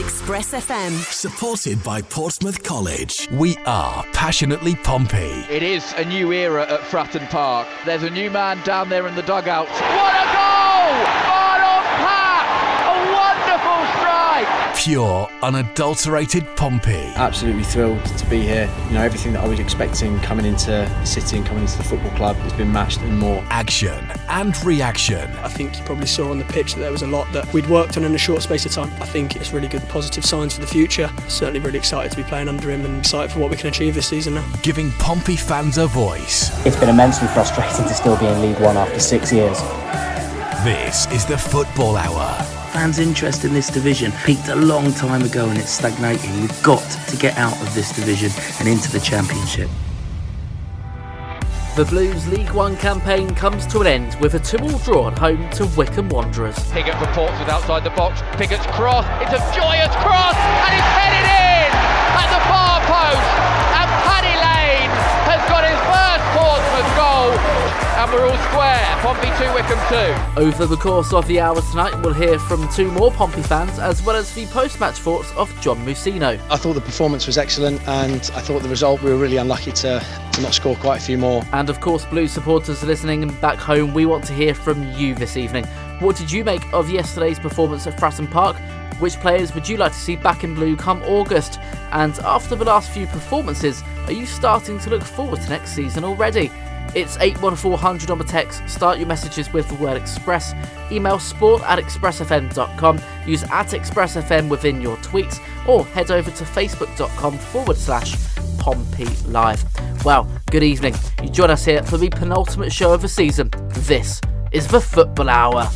Express FM. Supported by Portsmouth College. We are passionately Pompey. It is a new era at Fratton Park. There's a new man down there in the dugout. What a goal! Pure, unadulterated Pompey. Absolutely thrilled to be here. You know, everything that I was expecting coming into the city and coming into the football club has been matched and more. Action and reaction. I think you probably saw on the pitch that there was a lot that we'd worked on in a short space of time. I think it's really good positive signs for the future. Certainly really excited to be playing under him and excited for what we can achieve this season now. Giving Pompey fans a voice. It's been immensely frustrating to still be in League One after six years. This is the Football Hour fans' interest in this division peaked a long time ago and it's stagnating. We've got to get out of this division and into the Championship. The Blues League One campaign comes to an end with a 2 all draw at home to Wycombe Wanderers. Pigott reports with outside the box. Pigott's cross. It's a joyous cross and it's headed in at the far post. Portsmouth goal and we're all square. Pompey 2, Wycombe 2. Over the course of the hour tonight, we'll hear from two more Pompey fans as well as the post match thoughts of John Mousinho. I thought the performance was excellent and I thought the result, we were really unlucky to, to not score quite a few more. And of course, Blues supporters listening back home, we want to hear from you this evening. What did you make of yesterday's performance at Fratton Park? Which players would you like to see back in blue come August? And after the last few performances, are you starting to look forward to next season already? It's 81400 on the text. Start your messages with the word express. Email sport at expressfm.com. Use at expressfm within your tweets or head over to facebook.com forward slash Pompey Live. Well, good evening. You join us here for the penultimate show of the season. This is the Football Hour.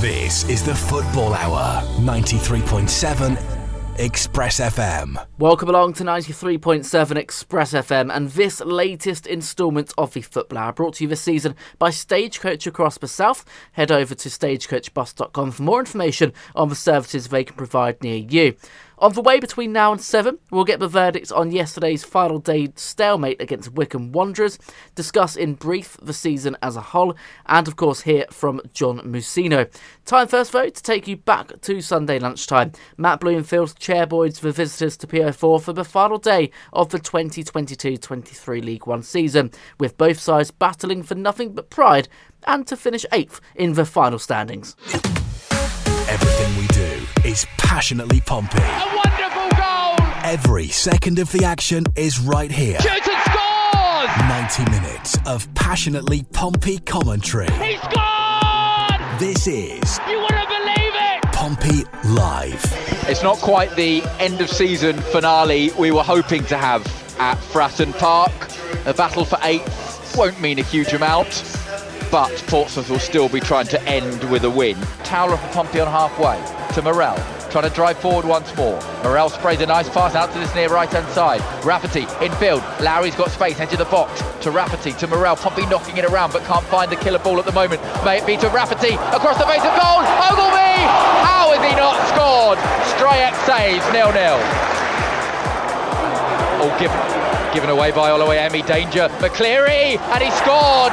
This is the Football Hour, 93.7 Express FM. Welcome along to 93.7 Express FM and this latest instalment of the Football Hour brought to you this season by Stagecoach across the south. Head over to stagecoachbus.com for more information on the services they can provide near you. On the way between now and 7, we'll get the verdicts on yesterday's final day stalemate against Wycombe Wanderers, discuss in brief the season as a whole, and of course hear from John Mousinho. Time first, though, to take you back to Sunday lunchtime. Matt Bloomfield Chairboys the visitors to PO4 for the final day of the 2022-23 League One season, with both sides battling for nothing but pride and to finish 8th in the final standings. Everything we do is passionately Pompey. A wonderful goal! Every second of the action is right here. Shoots and scores! 90 minutes of passionately Pompey commentary. He scored! This is. You wouldn't believe it! Pompey Live. It's not quite the end of season finale we were hoping to have at Fratton Park. A battle for eighth won't mean a huge amount but Portsmouth will still be trying to end with a win. Towler for Pompey on halfway to Morrell. Trying to drive forward once more. Morrell sprays a nice pass out to this near right hand side. Rafferty infield. Lowery's got space, edge of the box. To Rafferty, to Morrell. Pompey knocking it around but can't find the killer ball at the moment. May it be to Rafferty across the face of goal. Ogilvie! How has he not scored? Stryjek saves nil nil. Oh, given, given away by Oluwayemi. Danger. McCleary, and he scored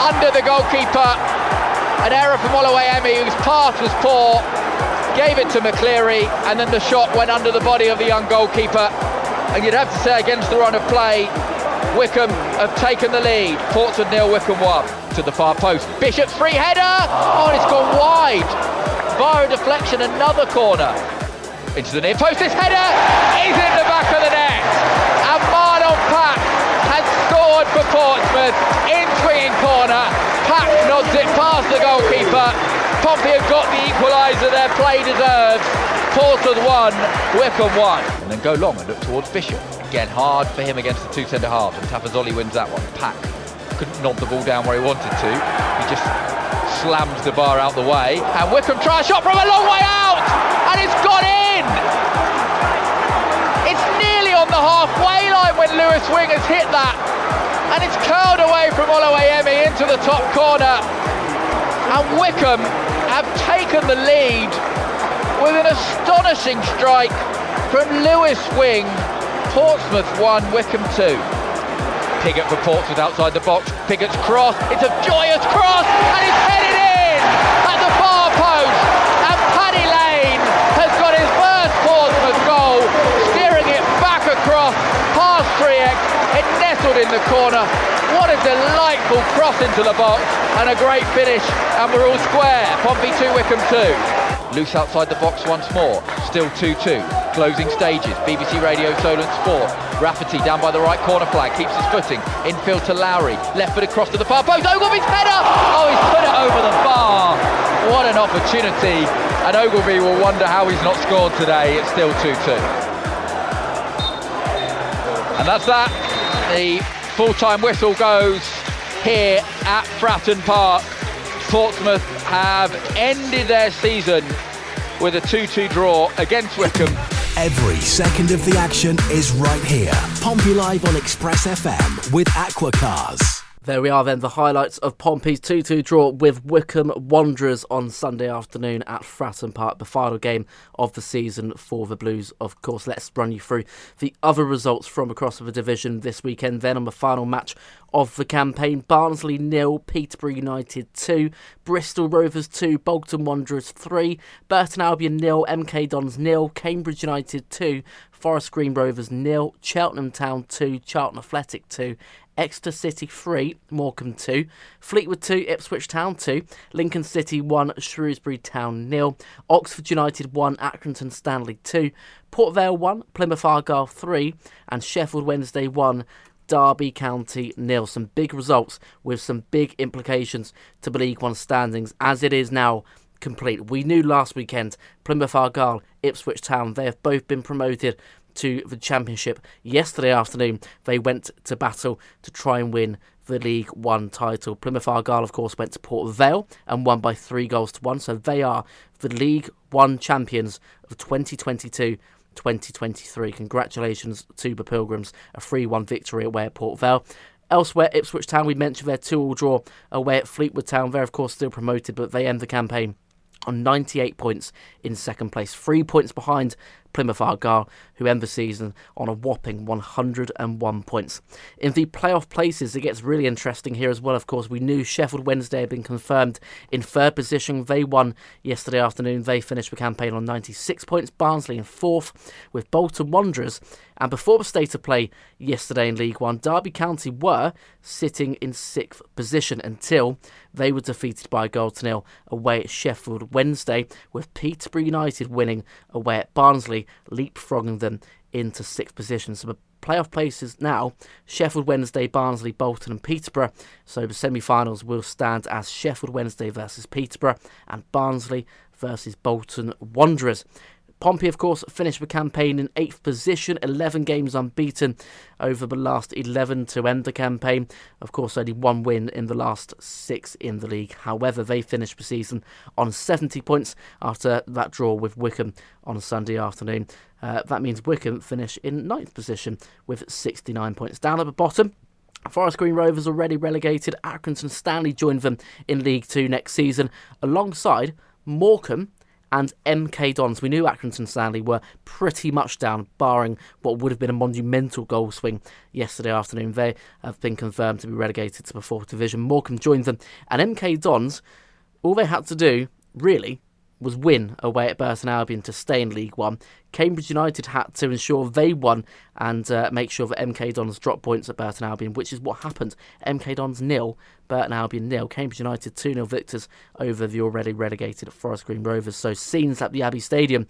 under the goalkeeper. An error from Oluwayemi, whose pass was poor, gave it to McCleary, and then the shot went under the body of the young goalkeeper. And you'd have to say, against the run of play, Wycombe have taken the lead. Portsmouth nil, Wycombe one. To the far post. Bishop's free header! Oh, it's gone wide. Via deflection, another corner. Into the near post, this header is in the back of the net. Pack has scored for Portsmouth in swinging corner. Pack nods it past the goalkeeper. Pompey have got the equaliser their play deserves. Portsmouth 1, Wycombe 1. And then go long and look towards Bishop. Again, hard for him against the two centre halves, and Tafazolli wins that one. Pack couldn't nod the ball down where he wanted to. He just slams the bar out the way. And Wycombe try a shot from a long way out! And it's gone in! The halfway line when Lewis Wing has hit that. And it's curled away from Oluwayemi into the top corner. And Wycombe have taken the lead with an astonishing strike from Lewis Wing. Portsmouth 1, Wycombe 2. Pigott for Portsmouth outside the box. Pigott's cross. It's a joyous cross and it's headed in the corner. What a delightful cross into the box and a great finish. And we're all square. Pompey 2, Wycombe 2. Loose outside the box once more. Still 2-2. Closing stages. BBC Radio Solent Sport. Rafferty down by the right corner flag. Keeps his footing. Infield to Lowery. Left foot across to the far post. Ogilvie's header! Oh, he's put it over the bar. What an opportunity. And Ogilvie will wonder how he's not scored today. It's still 2-2. And that's that. The full-time whistle goes here at Fratton Park. Portsmouth have ended their season with a 2-2 draw against Wycombe. Every second of the action is right here. Pompey Live on Express FM with Aquacars. There we are then, the highlights of Pompey's 2 2 draw with Wycombe Wanderers on Sunday afternoon at Fratton Park, the final game of the season for the Blues. Of course, let's run you through the other results from across the division this weekend. Then on the final match of the campaign Barnsley nil, Peterborough United 2, Bristol Rovers 2, Bolton Wanderers 3, Burton Albion nil, MK Dons nil, Cambridge United 2, Forest Green Rovers nil, Cheltenham Town 2, Charlton Athletic 2, Exeter City 3, Morecambe 2, Fleetwood 2, Ipswich Town 2, Lincoln City 1, Shrewsbury Town 0, Oxford United 1, Accrington Stanley 2, Port Vale 1, Plymouth Argyle 3, and Sheffield Wednesday 1, Derby County nil. Some big results with some big implications to the League One standings as it is now complete. We knew last weekend Plymouth Argyle, Ipswich Town, they have both been promoted to the Championship. Yesterday afternoon, they went to battle to try and win the League One title. Plymouth Argyle, of course, went to Port Vale and won by three goals to one. So they are the League One champions of 2022 2023. Congratulations to the Pilgrims, a 3 1 victory away at Port Vale. Elsewhere, Ipswich Town, we mentioned their 2 all draw away at Fleetwood Town. They're, of course, still promoted, but they end the campaign on 98 points in second place, three points behind Plymouth Argyle, who end the season on a whopping 101 points. In the playoff places, it gets really interesting here as well. Of course, we knew Sheffield Wednesday had been confirmed in third position. They won yesterday afternoon. They finished the campaign on 96 points. Barnsley in fourth, with Bolton Wanderers. And before the state of play yesterday in League One, Derby County were sitting in sixth position until they were defeated by a goal to nil away at Sheffield Wednesday, with Peterborough United winning away at Barnsley, leapfrogging them into sixth position. So the playoff places now Sheffield Wednesday, Barnsley, Bolton, and Peterborough. So the semi finals will stand as Sheffield Wednesday versus Peterborough and Barnsley versus Bolton Wanderers. Pompey, of course, finished the campaign in eighth position, 11 games unbeaten over the last 11 to end the campaign. Of course, only one win in the last six in the league. However, they finished the season on 70 points after that draw with Wycombe on Sunday afternoon. Uh, that means Wycombe finish in ninth position with 69 points. Down at the bottom, Forest Green Rovers already relegated. Accrington Stanley joined them in League Two next season, alongside Morecambe and MK Dons. We knew Accrington Stanley were pretty much down, barring what would have been a monumental goal swing yesterday afternoon. They have been confirmed to be relegated to the fourth division. Morecambe joined them, and MK Dons, all they had to do, really, was win away at Burton Albion to stay in League One. Cambridge United had to ensure they won and uh, make sure that MK Dons dropped points at Burton Albion, which is what happened. MK Dons nil, Burton Albion nil. Cambridge United 2 0 victors over the already relegated Forest Green Rovers. So scenes at the Abbey Stadium.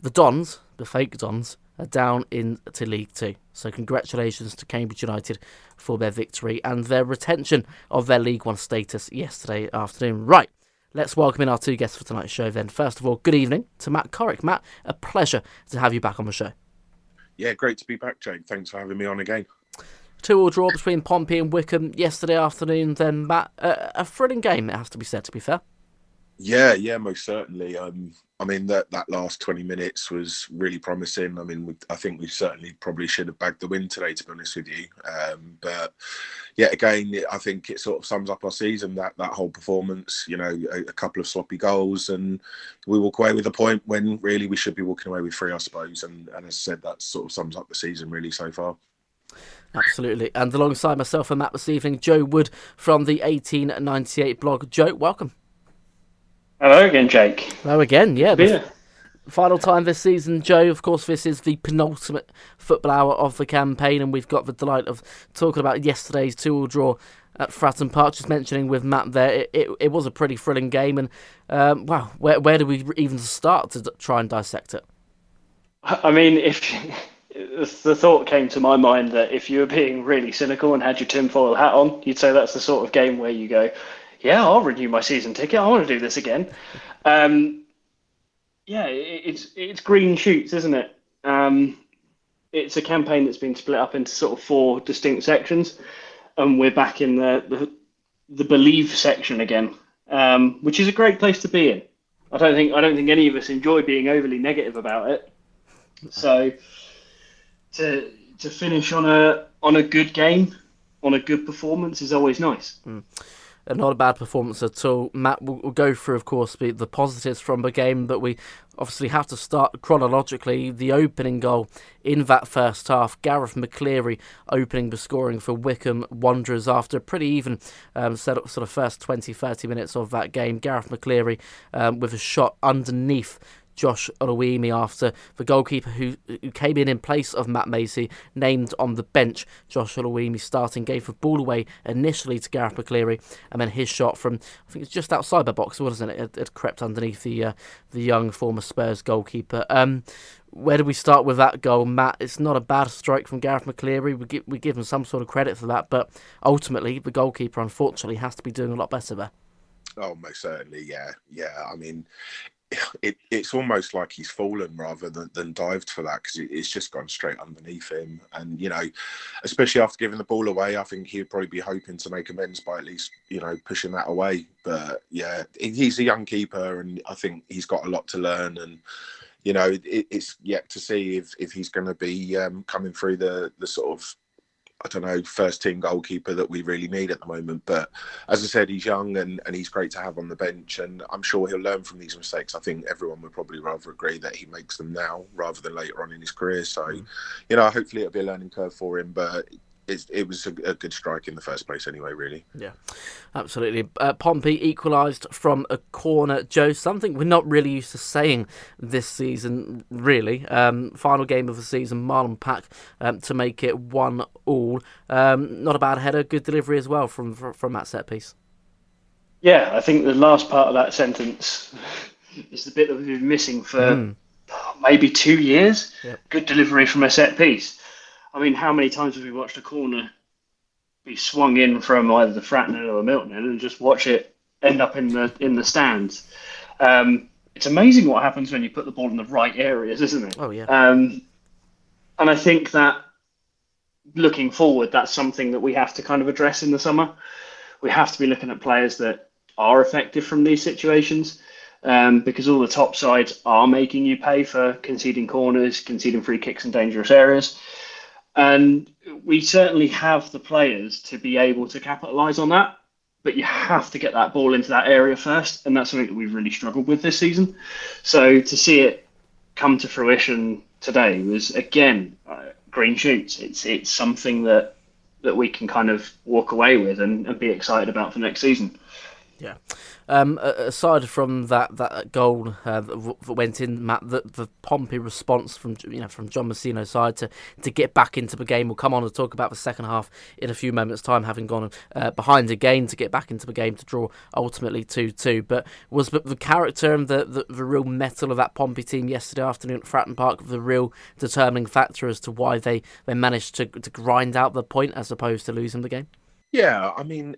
The Dons, the fake Dons, are down into League Two. So congratulations to Cambridge United for their victory and their retention of their League One status yesterday afternoon. Right. Let's welcome in our two guests for tonight's show then. First of all, good evening to Matt Corrick. Matt, a pleasure to have you back on the show. Yeah, great to be back, Jake. Thanks for having me on again. Two all draw between Pompey and Wycombe yesterday afternoon, then Matt, uh, a thrilling game, it has to be said, to be fair. Yeah, yeah, most certainly. Um, I mean that that last twenty minutes was really promising. I mean, we, I think we certainly probably should have bagged the win today, to be honest with you. Um, but yet again, I think it sort of sums up our season. That that whole performance, you know, a, a couple of sloppy goals, and we walk away with a point when really we should be walking away with three, I suppose. And and as I said, that sort of sums up the season really so far. Absolutely. And alongside myself and Matt this evening, Joe Wood from the 1898 blog. Joe, welcome. Hello again, Jake. Hello again. Yeah. Yeah. Final time this season, Joe. Of course, this is the penultimate football hour of the campaign, and we've got the delight of talking about yesterday's two-all draw at Fratton Park. Just mentioning with Matt there, it, it, it was a pretty thrilling game, and um, wow, where where do we even start to try and dissect it? I mean, if the thought came to my mind that if you were being really cynical and had your tinfoil hat on, you'd say that's the sort of game where you go, "Yeah, I'll renew my season ticket. I want to do this again." Um, yeah, it's it's green shoots, isn't it? Um, it's a campaign that's been split up into sort of four distinct sections, and we're back in the the, the believe section again, um, which is a great place to be in. I don't think I don't think any of us enjoy being overly negative about it. So to to finish on a on a good game, on a good performance is always nice. Mm. Not a bad performance at all. Matt will, will go through, of course, the, the positives from the game, but we obviously have to start chronologically. The opening goal in that first half, Gareth McCleary opening the scoring for Wycombe Wanderers after a pretty even um, set up, sort of first 20 30 minutes of that game. Gareth McCleary um, with a shot underneath Josh Oluwayemi after the goalkeeper who, who came in in place of Matt Macey named on the bench. Josh Oluwayemi starting gave the ball away initially to Gareth McCleary and then his shot from I think it's just outside the box, wasn't it? It, it crept underneath the uh, the young former Spurs goalkeeper. Um, where do we start with that goal, Matt? It's not a bad strike from Gareth McCleary. We give, we give him some sort of credit for that, but ultimately the goalkeeper unfortunately has to be doing a lot better there. Oh, most certainly, yeah, yeah. I mean, it, it's almost like he's fallen rather than, than dived for that because it, it's just gone straight underneath him. And you know, especially after giving the ball away, I think he'd probably be hoping to make amends by at least you know pushing that away. But yeah, he's a young keeper, and I think he's got a lot to learn. And you know, it, it's yet to see if if he's going to be um, coming through the the sort of I don't know, first team goalkeeper that we really need at the moment. But as I said, he's young and, and he's great to have on the bench. And I'm sure he'll learn from these mistakes. I think everyone would probably rather agree that he makes them now rather than later on in his career. So, mm. you know, hopefully it'll be a learning curve for him. But it was a, a, good strike in the first place anyway really. Yeah absolutely. Uh, pompey equalised from a corner. Joe something we're not really used to saying this season really. Um, final game of the season marlon pack um, to make it one all. Um, not a bad header good delivery as well from from that set piece. Yeah i think the last part of that sentence is the bit that we've been missing for mm. maybe two years. Yep. good delivery from a set piece I mean, how many times have we watched a corner be swung in from either the Fratton or the Milton and just watch it end up in the in the stands? Um, it's amazing what happens when you put the ball in the right areas, isn't it? Oh yeah. Um, and I think that looking forward, that's something that we have to kind of address in the summer. We have to be looking at players that are effective from these situations. Um, because all the top sides are making you pay for conceding corners, conceding free kicks in dangerous areas. And we certainly have the players to be able to capitalise on that. But you have to get that ball into that area first. And that's something that we've really struggled with this season. So to see it come to fruition today was, again, uh, green shoots. It's, it's something that, that we can kind of walk away with and, and be excited about for next season. Yeah. Um, aside from that that goal uh, that went in, Matt, the, the Pompey response from you know from John Mousinho's side to, to get back into the game. We'll come on and talk about the second half in a few moments' time, having gone uh, behind again to get back into the game to draw ultimately two two. But was the, the character and the, the, the real metal of that Pompey team yesterday afternoon at Fratton Park the real determining factor as to why they, they managed to to grind out the point as opposed to losing the game? Yeah, I mean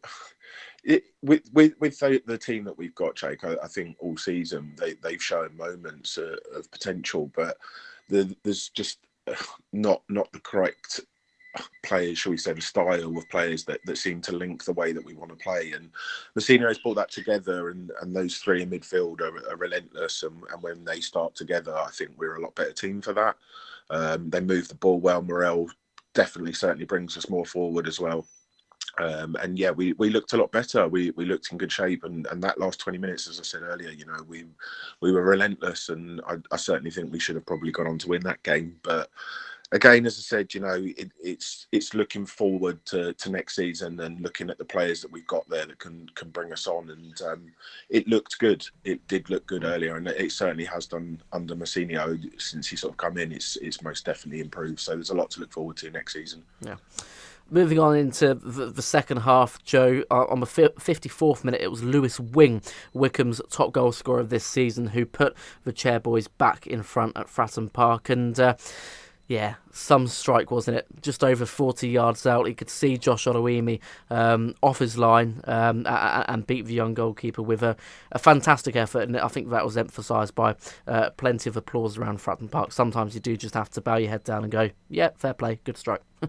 it, with with with the, the, team that we've got, Jake, I, I, think all season they they've shown moments uh, of potential, but the, there's just not not the correct players, shall we say, the style of players that, that seem to link the way that we want to play. And Mousinho has brought that together, and, and those three in midfield are, are relentless. And, and, when they start together, I think we're a lot better team for that. Um, they move the ball well. Morrell definitely certainly brings us more forward as well. Um, and yeah, we, we looked a lot better. We we looked in good shape, and, and that last twenty minutes, as I said earlier, you know, we we were relentless, and I, I certainly think we should have probably gone on to win that game. But again, as I said, you know, it, it's it's looking forward to, to next season and looking at the players that we've got there that can can bring us on. And um, it looked good. It did look good earlier, and it certainly has done under Mousinho since he sort of come in. It's it's most definitely improved. So there's a lot to look forward to next season. Yeah. Moving on into the, the second half, Joe, uh, on the 54th minute, it was Lewis Wing, Wycombe's top goal scorer of this season, who put the Chairboys back in front at Fratton Park. And uh, yeah, some strike, wasn't it? Just over 40 yards out, he could see Josh Oluwayemi um, off his line um, and beat the young goalkeeper with a, a, fantastic effort. And I think that was emphasised by uh, plenty of applause around Fratton Park. Sometimes you do just have to bow your head down and go, yeah, fair play, good strike.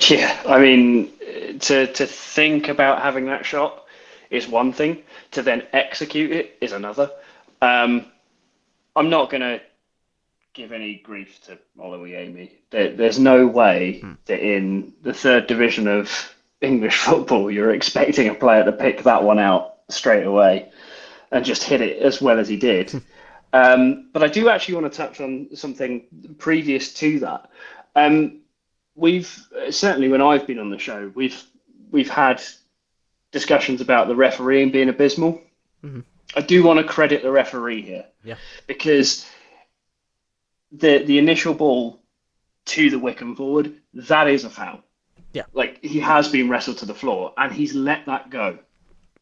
Yeah, I mean, to to think about having that shot is one thing. To then execute it is another. Um, I'm not going to give any grief to Oluwayemi. There, there's no way hmm. that in the third division of English football you're expecting a player to pick that one out straight away and just hit it as well as he did. Hmm. um, but I do actually want to touch on something previous to that. Um, we've certainly when I've been on the show, we've we've had discussions about the refereeing being abysmal. Mm-hmm. I do want to credit the referee here, yeah, because the the initial ball to the Wycombe forward that is a foul. Yeah, like he has been wrestled to the floor and he's let that go.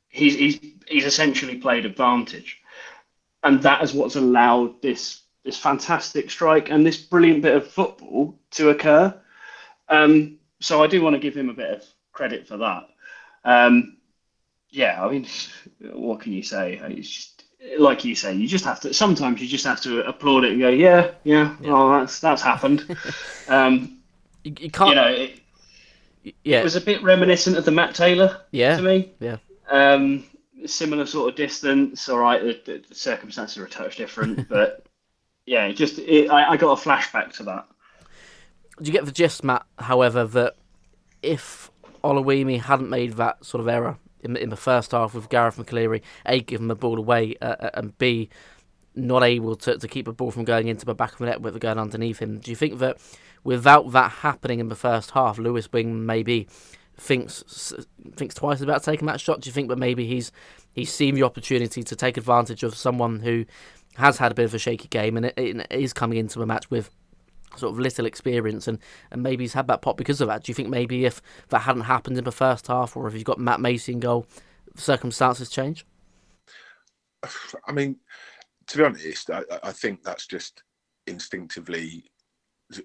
He's he's he's essentially played advantage, and that is what's allowed this this fantastic strike and this brilliant bit of football to occur. Um, so I do want to give him a bit of credit for that. Um, yeah, I mean, what can you say? It's just like you say, you just have to. Sometimes you just have to applaud it and go, "Yeah, yeah, yeah. well, that's that's happened." Um, you, you, can't. You know, it, yeah, it was a bit reminiscent of the Matt Taylor. Yeah, to me. Yeah. Um, similar sort of distance. All right, the, the circumstances are a touch different, but yeah, just it, I, I got a flashback to that do you get the gist, Matt? However, that if Oluwayemi hadn't made that sort of error in, in the first half with Gareth McCleary, a giving the ball away, uh, uh, and b not able to, to keep the ball from going into the back of the net with it going underneath him. Do you think that without that happening in the first half, Lewis Wing maybe thinks thinks twice about taking that shot? Do you think that maybe he's he's seen the opportunity to take advantage of someone who has had a bit of a shaky game and is coming into a match with sort of little experience and, and maybe he's had that pop because of that. Do you think maybe if that hadn't happened in the first half or if you've got Matt Macey in goal, circumstances change? I mean, to be honest, I, I think that's just instinctively,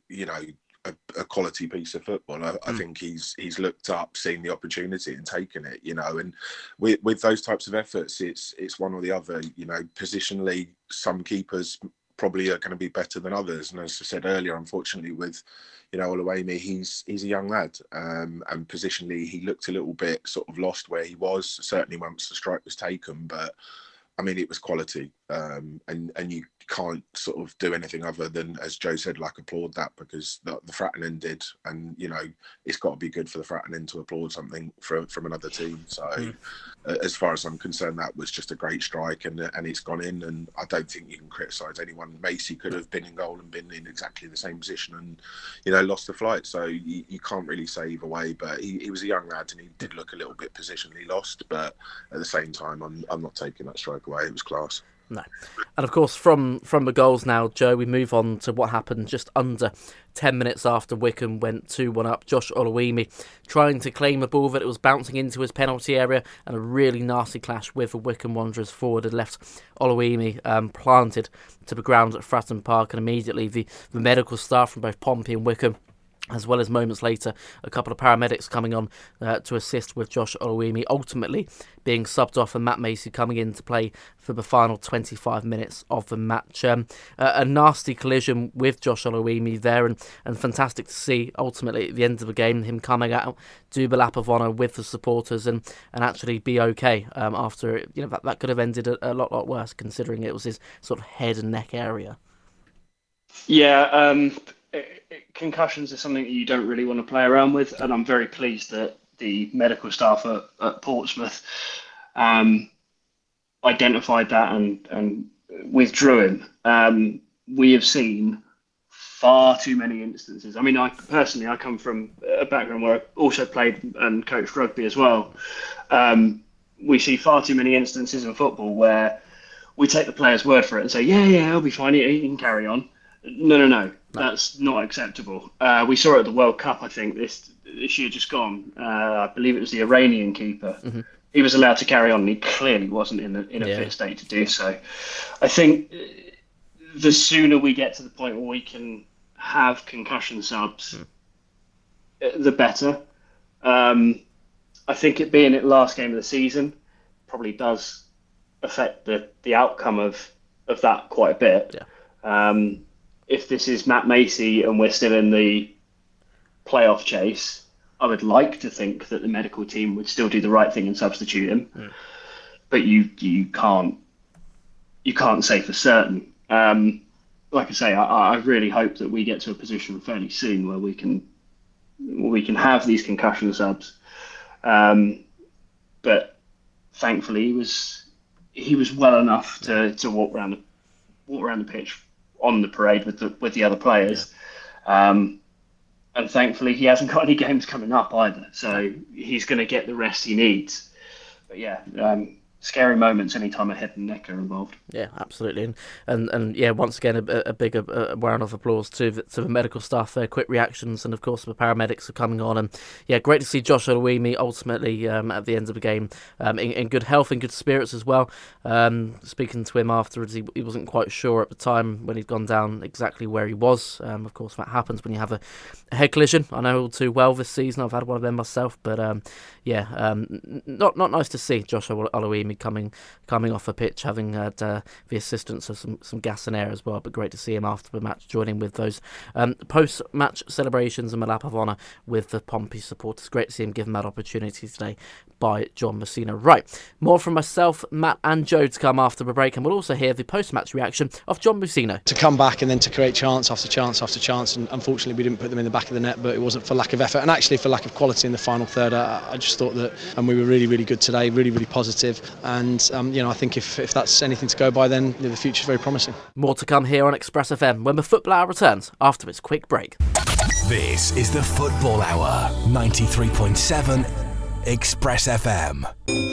you know, a, a quality piece of football. I, mm. I, hmm. think he's he's looked up, seen the opportunity, and taken it. You know, and with with those types of efforts, it's it's one or the other. You know, positionally, some keepers probably are going to be better than others. And as I said earlier, unfortunately, with you know Oluwayemi, he's he's a young lad, um, and positionally he looked a little bit sort of lost where he was. Certainly once the strike was taken, but I mean it was quality, um, and and you can't sort of do anything other than, as Joe said, like applaud that because the, the Fratton end did, and you know it's got to be good for the Fratton end to applaud something from from another team. So, mm. uh, as far as I'm concerned, that was just a great strike, and and it's gone in, and I don't think you can criticise anyone. Macey could have been in goal and been in exactly the same position, and you know lost the flight. So you, you can't really say either way. But he, he was a young lad, and he did look a little bit positionally lost. But at the same time, I'm I'm not taking that strike away. It was class. No. And of course, from, from the goals now, Joe, we move on to what happened just under 10 minutes after Wycombe went 2 1 up. Josh Oluwayemi trying to claim a ball that it was bouncing into his penalty area, and a really nasty clash with the Wycombe Wanderers forward had left Oluwayemi um, planted to the ground at Fratton Park. And immediately, the, the medical staff from both Pompey and Wycombe as well as moments later, a couple of paramedics coming on uh, to assist with Josh Oluwayemi, ultimately being subbed off and Matt Macey coming in to play for the final 25 minutes of the match. Um, uh, a nasty collision with Josh Oluwayemi there, and, and fantastic to see ultimately at the end of the game him coming out, do the lap of honour with the supporters and, and actually be okay um, after, it you know, that, that could have ended a, a lot, lot worse considering it was his sort of head and neck area. Yeah, um, concussions are something that you don't really want to play around with, and I'm very pleased that the medical staff at, at Portsmouth um, identified that and, and withdrew him. Um, we have seen far too many instances. I mean, I personally, I come from a background where I also played and coached rugby as well. Um, we see far too many instances in football where we take the player's word for it and say, yeah, yeah, I'll be fine. He can carry on. No, no, no. That's not acceptable. Uh, we saw it at the World Cup, I think, this this year just gone. Uh, I believe it was the Iranian keeper. Mm-hmm. He was allowed to carry on, and he clearly wasn't in, the, in a yeah. fit state to do so. I think the sooner we get to the point where we can have concussion subs, mm. the better. Um, I think it being it last game of the season probably does affect the, the outcome of, of that quite a bit. Yeah. Um, if this is Matt Macey and we're still in the playoff chase, I would like to think that the medical team would still do the right thing and substitute him. Mm. But you you can't you can't say for certain. Um, like I say, I, I, really hope that we get to a position fairly soon where we can where we can have these concussion subs. Um, but thankfully, he was he was well enough to, to walk around the walk around the pitch on the parade with the with the other players. Yeah. Um, and thankfully, he hasn't got any games coming up either, so he's going to get the rest he needs. But yeah, um, scary moments anytime a head and neck are involved. Yeah, absolutely, and and, and yeah, once again, a, a big a, a round of applause to the, to the medical staff. Their quick reactions, and of course the paramedics are coming on, and yeah, great to see Josh Oluwayemi ultimately um, at the end of the game um, in, in, good health and good spirits as well. Um, speaking to him afterwards, he, he wasn't quite sure at the time when he'd gone down exactly where he was. Um, of course, that happens when you have a, a, head collision. I know all too well this season. I've had one of them myself, but um, yeah, um, not not nice to see Joshua Oluwayemi coming coming off a pitch, having had uh, the assistance of some, some gas and air as well. But great to see him after the match, joining with those um, post match celebrations and the lap of honour with the Pompey supporters. Great to see him given that opportunity today by John Mousinho. Right, more from myself, Matt, and Joe to come after the break, and we'll also hear the post match reaction of John Mousinho. To come back and then to create chance after chance after chance, and unfortunately we didn't put them in the back of the net, but it wasn't for lack of effort and actually for lack of quality in the final third. I, I just thought that, and we were really, really good today, really, really positive, and um, you know I think if, if that's anything to go by, then you know, the future is very promising. More to come here on Express FM when the Football Hour returns after its quick break. This is the Football Hour, 93.7 Express FM.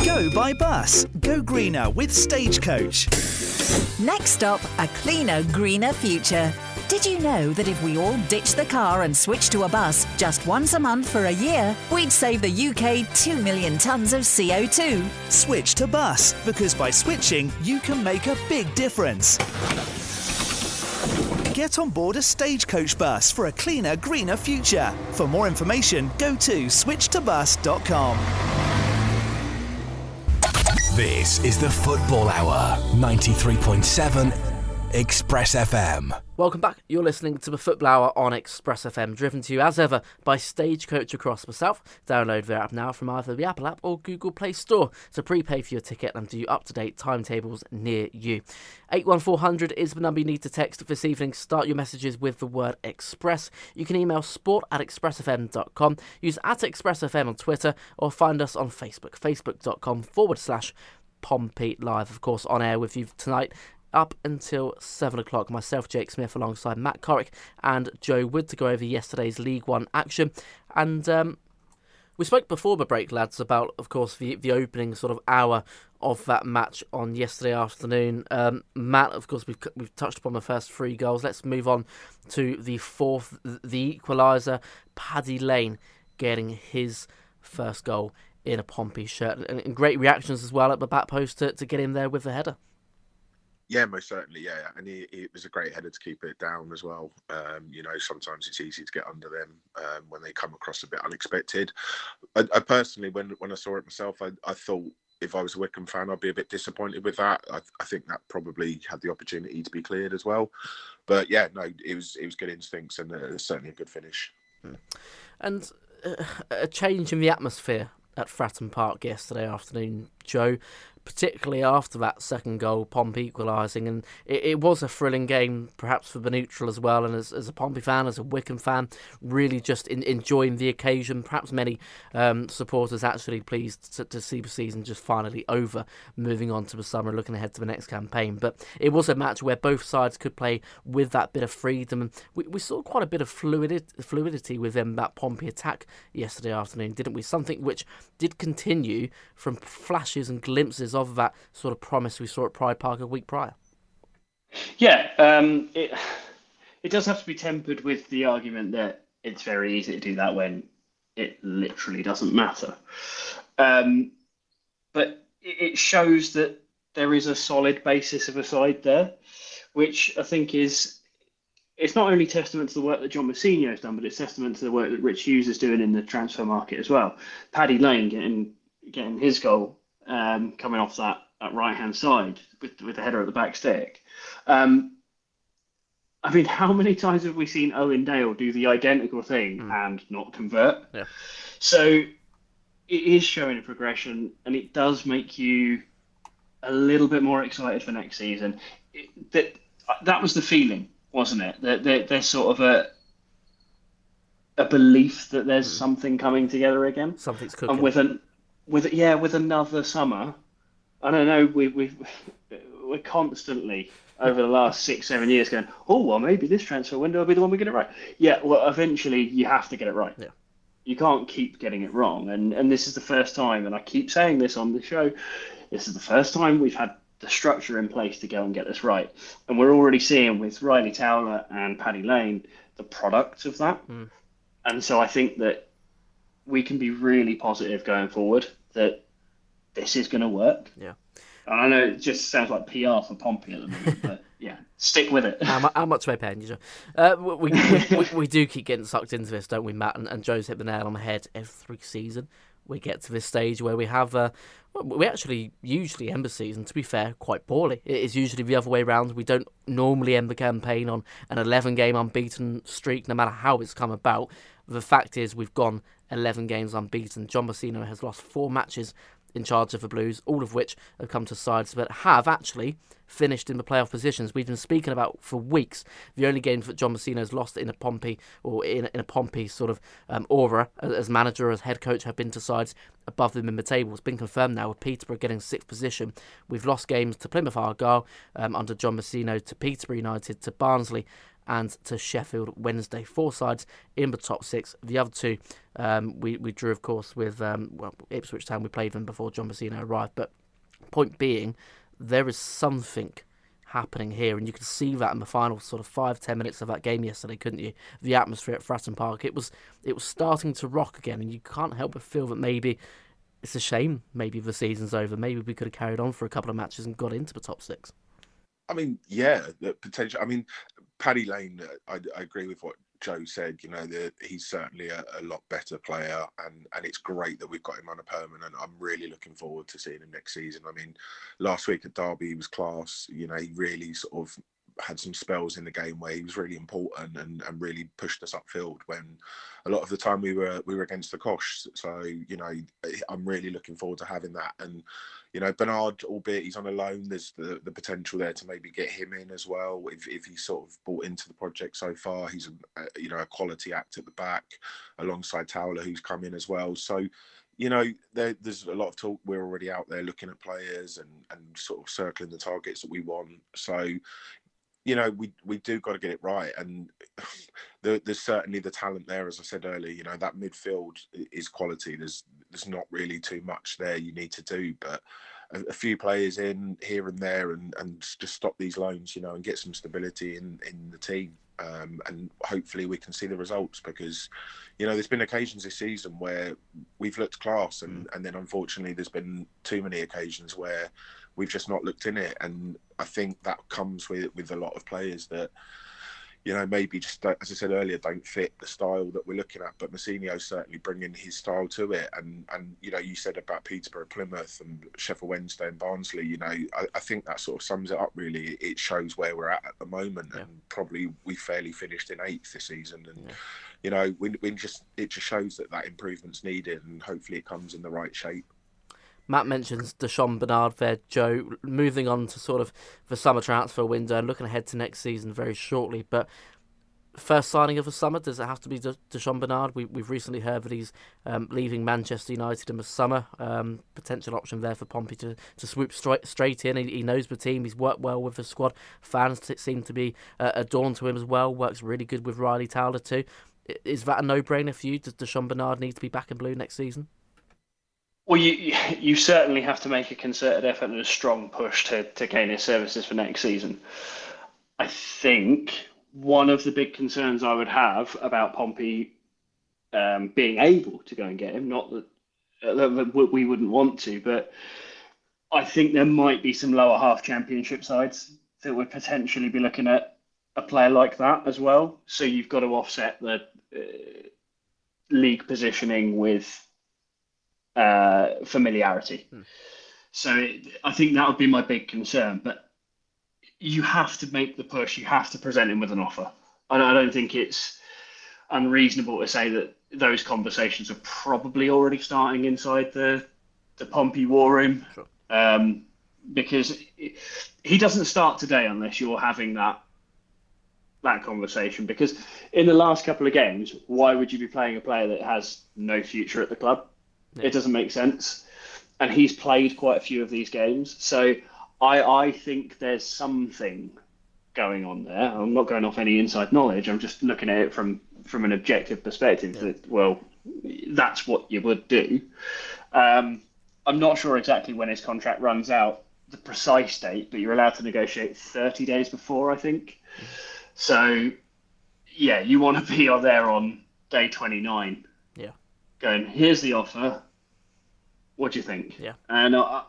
Go by bus. Go greener with Stagecoach. Next stop, a cleaner, greener future. Did you know that if we all ditch the car and switch to a bus just once a month for a year, we'd save the UK 2 million tonnes of CO2? Switch to bus, because by switching, you can make a big difference. Get on board a stagecoach bus for a cleaner, greener future. For more information, go to switchtobus.com. This is the Football Hour, 93.7 Express FM. Welcome back. You're listening to the Football Hour on Express FM, driven to you as ever by Stagecoach across the south. Download their app now from either the Apple app or Google Play Store to prepay for your ticket and view up to date timetables near you. 81400 is the number you need to text this evening. Start your messages with the word Express. You can email sport at expressfm.com, use at expressfm on Twitter, or find us on Facebook, facebook.com forward slash Pompey Live, of course, on air with you tonight up until 7 o'clock. Myself, Jake Smith, alongside Matt Corrick and Joe Wood to go over yesterday's League One action. And um, we spoke before the break, lads, about, of course, the, the opening sort of hour of that match on yesterday afternoon. Um, Matt, of course, we've we've touched upon the first three goals. Let's move on to the fourth, the equaliser. Paddy Lane getting his first goal in a Pompey shirt, and, great reactions as well at the back post to, to get him there with the header. Yeah, most certainly. Yeah, and he, he, was a great header to keep it down as well. Um, you know, sometimes it's easy to get under them um, when they come across a bit unexpected. I, I, personally, when when I saw it myself, I, I thought if I was a Wycombe fan, I'd be a bit disappointed with that. I, I, think that probably had the opportunity to be cleared as well. But yeah, no, it was it was good instincts and uh, certainly a good finish. Hmm. And uh, a change in the atmosphere at Fratton Park yesterday afternoon, Joe particularly after that second goal, Pompey equalising. And it, it, was a thrilling game, perhaps for the neutral as well. And as, as a Pompey fan, as a Wycombe fan, really just in, enjoying the occasion. Perhaps many um, supporters actually pleased to, to, see the season just finally over, moving on to the summer, looking ahead to the next campaign. But it was a match where both sides could play with that bit of freedom. And we, we saw quite a bit of fluidity, fluidity within that Pompey attack yesterday afternoon, didn't we? Something which did continue from flashes and glimpses of that sort of promise we saw at Pride Park a week prior. Yeah, um, it it does have to be tempered with the argument that it's very easy to do that when it literally doesn't matter. Um, but it shows that there is a solid basis of a side there, which I think is it's not only testament to the work that John Mousinho has done, but it's testament to the work that Rich Hughes is doing in the transfer market as well. Paddy Lane getting getting his goal um, coming off that, that right hand side with, with the header at the back stick. Um, I mean, how many times have we seen Owen Dale do the identical thing mm. and not convert? Yeah. So it is showing a progression, and it does make you a little bit more excited for next season. It, that that was the feeling, wasn't it? That there, there's sort of a a belief that there's mm. something coming together again. Something's cooking. And with an with yeah, with another summer, I don't know. We we we're constantly over the last six seven years going, oh well, maybe this transfer window will be the one we get it right. Yeah, well, eventually you have to get it right. Yeah. You can't keep getting it wrong, and and this is the first time, and I keep saying this on the show. This is the first time we've had the structure in place to go and get this right, and we're already seeing with Ryley Towler and Paddy Lane the product of that. Mm. And so I think that we can be really positive going forward that this is going to work. Yeah. And I know it just sounds like PR for Pompey at the moment, but yeah, stick with it. How, how much are they paying you, Joe? Uh, we, we, we, we, do keep getting sucked into this, don't we, Matt? And, and Joe's hit the nail on the head every season. We get to this stage where we have, uh, we actually usually end the season, to be fair, quite poorly. It is usually the other way around. We don't normally end the campaign on an 11 game unbeaten streak, no matter how it's come about. The fact is, we've gone 11 games unbeaten. John Mousinho has lost four matches in charge of the Blues, all of which have come to sides that have actually finished in the playoff positions. We've been speaking about for weeks the only games that John Mousinho has lost in a Pompey or in, in a Pompey sort of um, aura as manager, as head coach, have been to sides above them in the table. It's been confirmed now with Peterborough getting sixth position. We've lost games to Plymouth Argyle um, under John Mousinho, to Peterborough United, to Barnsley, and to Sheffield Wednesday. Four sides in the top six. The other two um, we, we drew, of course, with um, well, Ipswich Town. We played them before John Mousinho arrived. But point being, there is something happening here, and you could see that in the final sort of five ten minutes of that game yesterday, couldn't you? The atmosphere at Fratton Park, it was it was starting to rock again, and you can't help but feel that maybe it's a shame. Maybe the season's over. Maybe we could have carried on for a couple of matches and got into the top six. I mean, yeah, the potential. I mean, Paddy Lane, I, I, agree with what Joe said. You know, that he's certainly a, a, lot better player, and and it's great that we've got him on a permanent. I'm really looking forward to seeing him next season. I mean, last week at Derby he was class. You know, he really sort of had some spells in the game where he was really important and, and really pushed us upfield when a lot of the time we were we were against the Kosh. So you know, I'm really looking forward to having that. And you know, Bernard, albeit he's on a loan, there's the, the potential there to maybe get him in as well. If, if he's sort of bought into the project so far, he's a, you know a quality act at the back alongside Towler, who's come in as well. So you know, there, there's a lot of talk. We're already out there looking at players and, and sort of circling the targets that we want. So, you know, we we do got to get it right, and there, there's certainly the talent there. As I said earlier, you know, that midfield is quality. There's there's not really too much there you need to do, but a, a, few players in here and there, and and just stop these loans, you know, and get some stability in in the team. Um, and hopefully we can see the results because you know there's been occasions this season where we've looked class and, mm. and then unfortunately there's been too many occasions where we've just not looked in it. And I think that comes with with a lot of players that you know, maybe just as I said earlier, don't fit the style that we're looking at. But Mousinho's certainly bringing his style to it. And and you know, you said about Peterborough, Plymouth, and Sheffield Wednesday and Barnsley. You know, I, I think that sort of sums it up. Really, it shows where we're at at the moment, yeah. and probably we fairly finished in eighth this season. And yeah. you know, we, we just it just shows that that improvement's needed, and hopefully it comes in the right shape. Matt mentions Di'Shon Bernard there, Joe. Moving on to sort of the summer transfer window and looking ahead to next season very shortly. But first signing of the summer, does it have to be De- Di'Shon Bernard? We, we've recently heard that he's um, leaving Manchester United in the summer. Um, potential option there for Pompey to, to swoop straight, straight in. He, he knows the team, he's worked well with the squad. Fans t- seem to be uh, to him as well. Works really good with Ryley Towler too. Is that a no brainer for you? Does Di'Shon Bernard need to be back in blue next season? Well, you you certainly have to make a concerted effort and a strong push to, to gain his services for next season. I think one of the big concerns I would have about Pompey um, being able to go and get him, not that, uh, that we wouldn't want to, but I think there might be some lower half championship sides that would potentially be looking at a player like that as well. So you've got to offset the uh, league positioning with uh, familiarity. Hmm. So it, I think that would be my big concern. But you have to make the push. You have to present him with an offer. I don't, I don't think it's unreasonable to say that those conversations are probably already starting inside the the Pompey war room. Sure. Um, because he doesn't start today unless you're having that that conversation. Because in the last couple of games, why would you be playing a player that has no future at the club? Yeah. It doesn't make sense. And he's played quite a few of these games. So I, I think there's something going on there. I'm not going off any inside knowledge. I'm just looking at it from, from an objective perspective yeah. that, well, that's what you would do. Um, I'm not sure exactly when his contract runs out, the precise date, but you're allowed to negotiate 30 days before, I think. So, yeah, you want to be there on day 29 Yeah. going, here's the offer. What do you think? Yeah. And uh,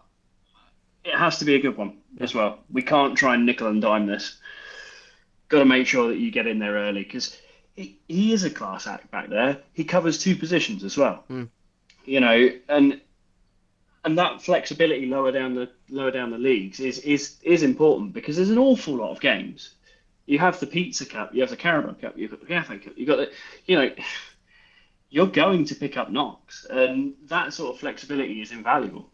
it has to be a good one yeah. as well. We can't try and nickel and dime this. Got to make sure that you get in there early because he, he is a class act back there. He covers two positions as well. Mm. You know, and and that flexibility lower down the lower down the leagues is is is important because there's an awful lot of games. You have the Pizza Cup, you have the Carabao Cup, you've got the Cafe Cup, you've got the, you know, you're going to pick up knocks, and that sort of flexibility is invaluable.